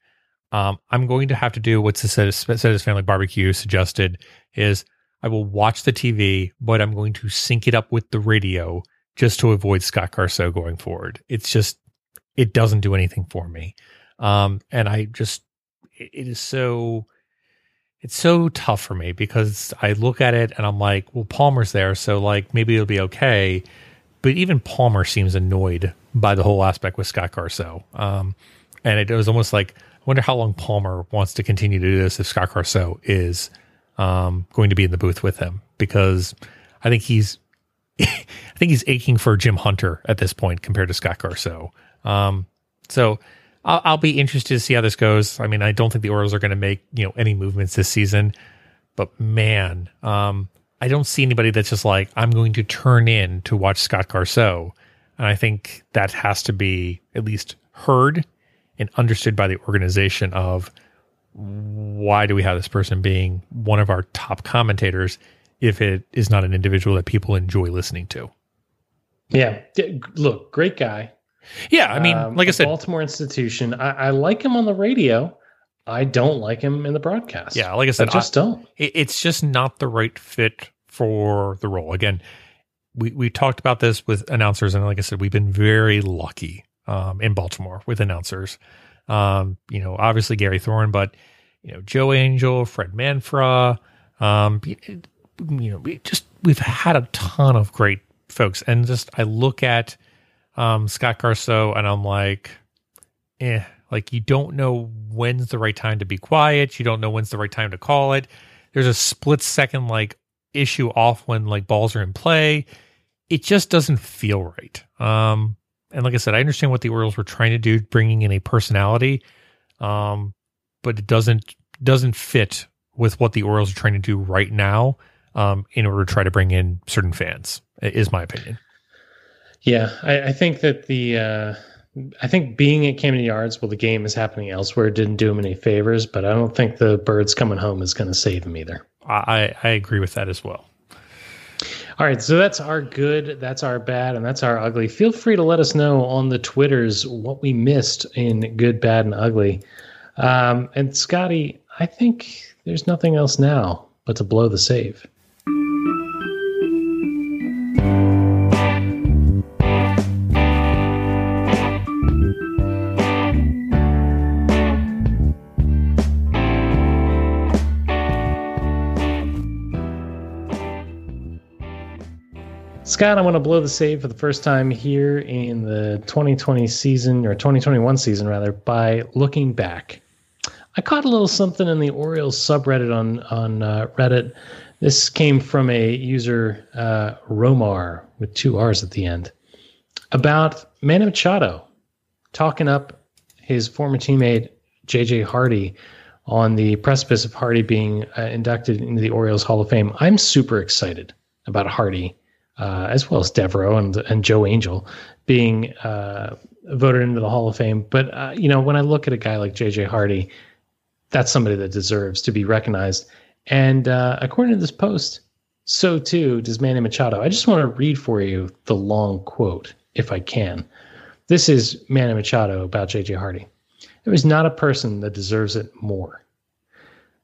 Um, I'm going to have to do what Citizen Family Barbecue suggested is I will watch the TV, but I'm going to sync it up with the radio just to avoid Scott Garceau going forward. It's just it doesn't do anything for me. Um, and I just it is so it's so tough for me because I look at it and I'm like, well, Palmer's there, so like maybe it'll be okay. But even Palmer seems annoyed by the whole aspect with Scott Garceau. Um, and it was almost like, I wonder how long Palmer wants to continue to do this if Scott Garceau is um, going to be in the booth with him because I think he's I think he's aching for Jim Hunter at this point compared to Scott Garceau. Um, so I'll, I'll, be interested to see how this goes. I mean, I don't think the Orioles are going to make you know any movements this season, but man, um, I don't see anybody that's just like I'm going to turn in to watch Scott Garceau, and I think that has to be at least heard and understood by the organization of why do we have this person being one of our top commentators if it is not an individual that people enjoy listening to. Yeah, look, great guy. Yeah, I mean, um, like I said, Baltimore institution. I, I, like him on the radio. I don't like him in the broadcast. Yeah, like I said, I just I, don't. it's just not the right fit for the role. Again, we we talked about this with announcers, and like I said, we've been very lucky um, in Baltimore with announcers. Um, you know, obviously Gary Thorne, but you know Joe Angel, Fred Manfra. Um, you know, we just we've had a ton of great folks, and just I look at um, Scott Garceau and I'm like, eh, like you don't know when's the right time to be quiet. You don't know when's the right time to call it. There's a split second like issue off when like balls are in play. It just doesn't feel right. Um, and like I said, I understand what the Orioles were trying to do, bringing in a personality, um, but it doesn't doesn't fit with what the Orioles are trying to do right now um, in order to try to bring in certain fans. Is my opinion. Yeah, I, I think that the uh, I think being at Camden Yards while the game is happening elsewhere didn't do him any favors, but I don't think the birds coming home is going to save him either. I I agree with that as well. All right, so that's our good, that's our bad, and that's our ugly. Feel free to let us know on the Twitters what we missed in good, bad, and ugly. Um, and Scotty, I think there's nothing else now but to blow the save. Scott, I want to blow the save for the first time here in the 2020 season or 2021 season rather by looking back. I caught a little something in the Orioles subreddit on on uh, Reddit. This came from a user uh, Romar with two R's at the end about Manny Machado talking up his former teammate JJ Hardy on the precipice of Hardy being uh, inducted into the Orioles Hall of Fame. I'm super excited about Hardy uh, as well as Devereaux and and Joe Angel being uh, voted into the Hall of Fame. But uh, you know, when I look at a guy like J.J. Hardy, that's somebody that deserves to be recognized. And uh, according to this post, so too does Manny Machado. I just want to read for you the long quote, if I can. This is Manny Machado about J.J. Hardy. There is not a person that deserves it more.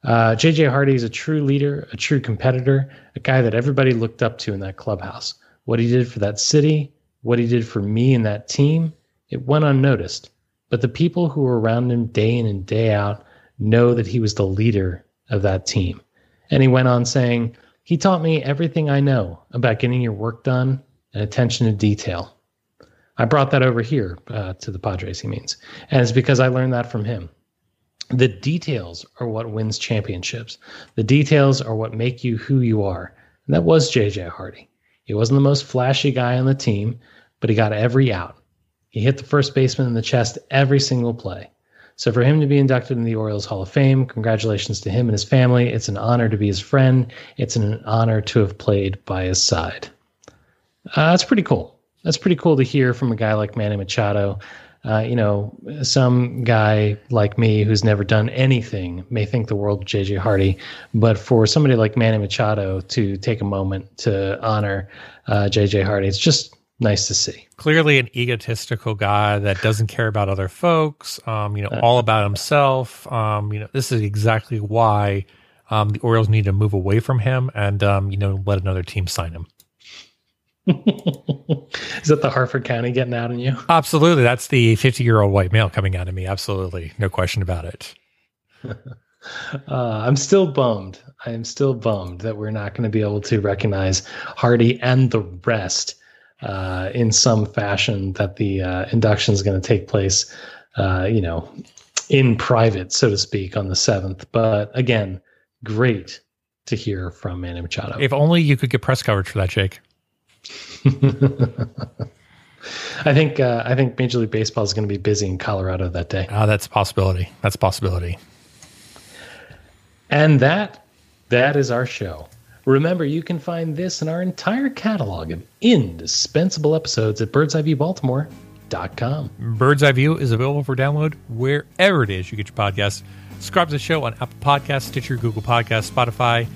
Uh, JJ Hardy is a true leader, a true competitor, a guy that everybody looked up to in that clubhouse. What he did for that city, what he did for me and that team, it went unnoticed. But the people who were around him day in and day out know that he was the leader of that team. And he went on saying, He taught me everything I know about getting your work done and attention to detail. I brought that over here uh, to the Padres, he means. And it's because I learned that from him the details are what wins championships. The details are what make you who you are. And that was JJ Hardy. He wasn't the most flashy guy on the team, but he got every out. He hit the first baseman in the chest every single play. So for him to be inducted in the Orioles Hall of Fame, congratulations to him and his family. It's an honor to be his friend. It's an honor to have played by his side. Uh, that's pretty cool. That's pretty cool to hear from a guy like Manny Machado. Uh, you know, some guy like me who's never done anything may think the world of JJ Hardy, but for somebody like Manny Machado to take a moment to honor uh, JJ Hardy, it's just nice to see. Clearly, an egotistical guy that doesn't care about other folks. Um, you know, all about himself. Um, you know, this is exactly why um, the Orioles need to move away from him and um, you know let another team sign him. Is that the Harford County getting out on you? Absolutely, that's the fifty-year-old white male coming out of me. Absolutely, no question about it. Uh, I'm still bummed. I am still bummed that we're not going to be able to recognize Hardy and the rest uh, in some fashion. That the uh, induction is going to take place, uh, you know, in private, so to speak, on the seventh. But again, great to hear from Manny Machado. If only you could get press coverage for that, Jake. I think uh, I think Major League Baseball is going to be busy in Colorado that day. Ah, that's a possibility. That's a possibility. And that that is our show. Remember, you can find this and our entire catalog of indispensable episodes at birdseyeviewbaltimore.com. Bird's Eye View is available for download wherever it is you get your podcasts. Subscribe to the show on Apple Podcasts, Stitcher, Google Podcasts, Spotify,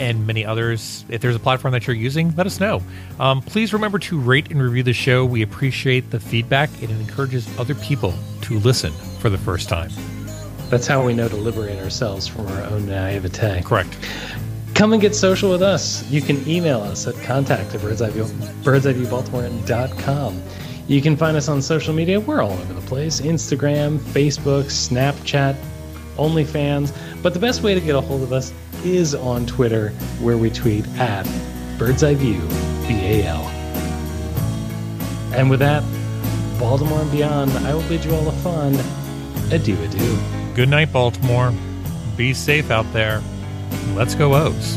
and many others. If there's a platform that you're using, let us know. Um, please remember to rate and review the show. We appreciate the feedback, and it encourages other people to listen for the first time. That's how we know to liberate ourselves from our own naivete. Correct. Come and get social with us. You can email us at contact at birdseyeviewbaltimore.com. You can find us on social media. We're all over the place Instagram, Facebook, Snapchat, OnlyFans. But the best way to get a hold of us is on Twitter, where we tweet at Bird's Eye View, BAL. And with that, Baltimore and beyond, I will bid you all a fond adieu adieu. Good night, Baltimore. Be safe out there. Let's go, O's.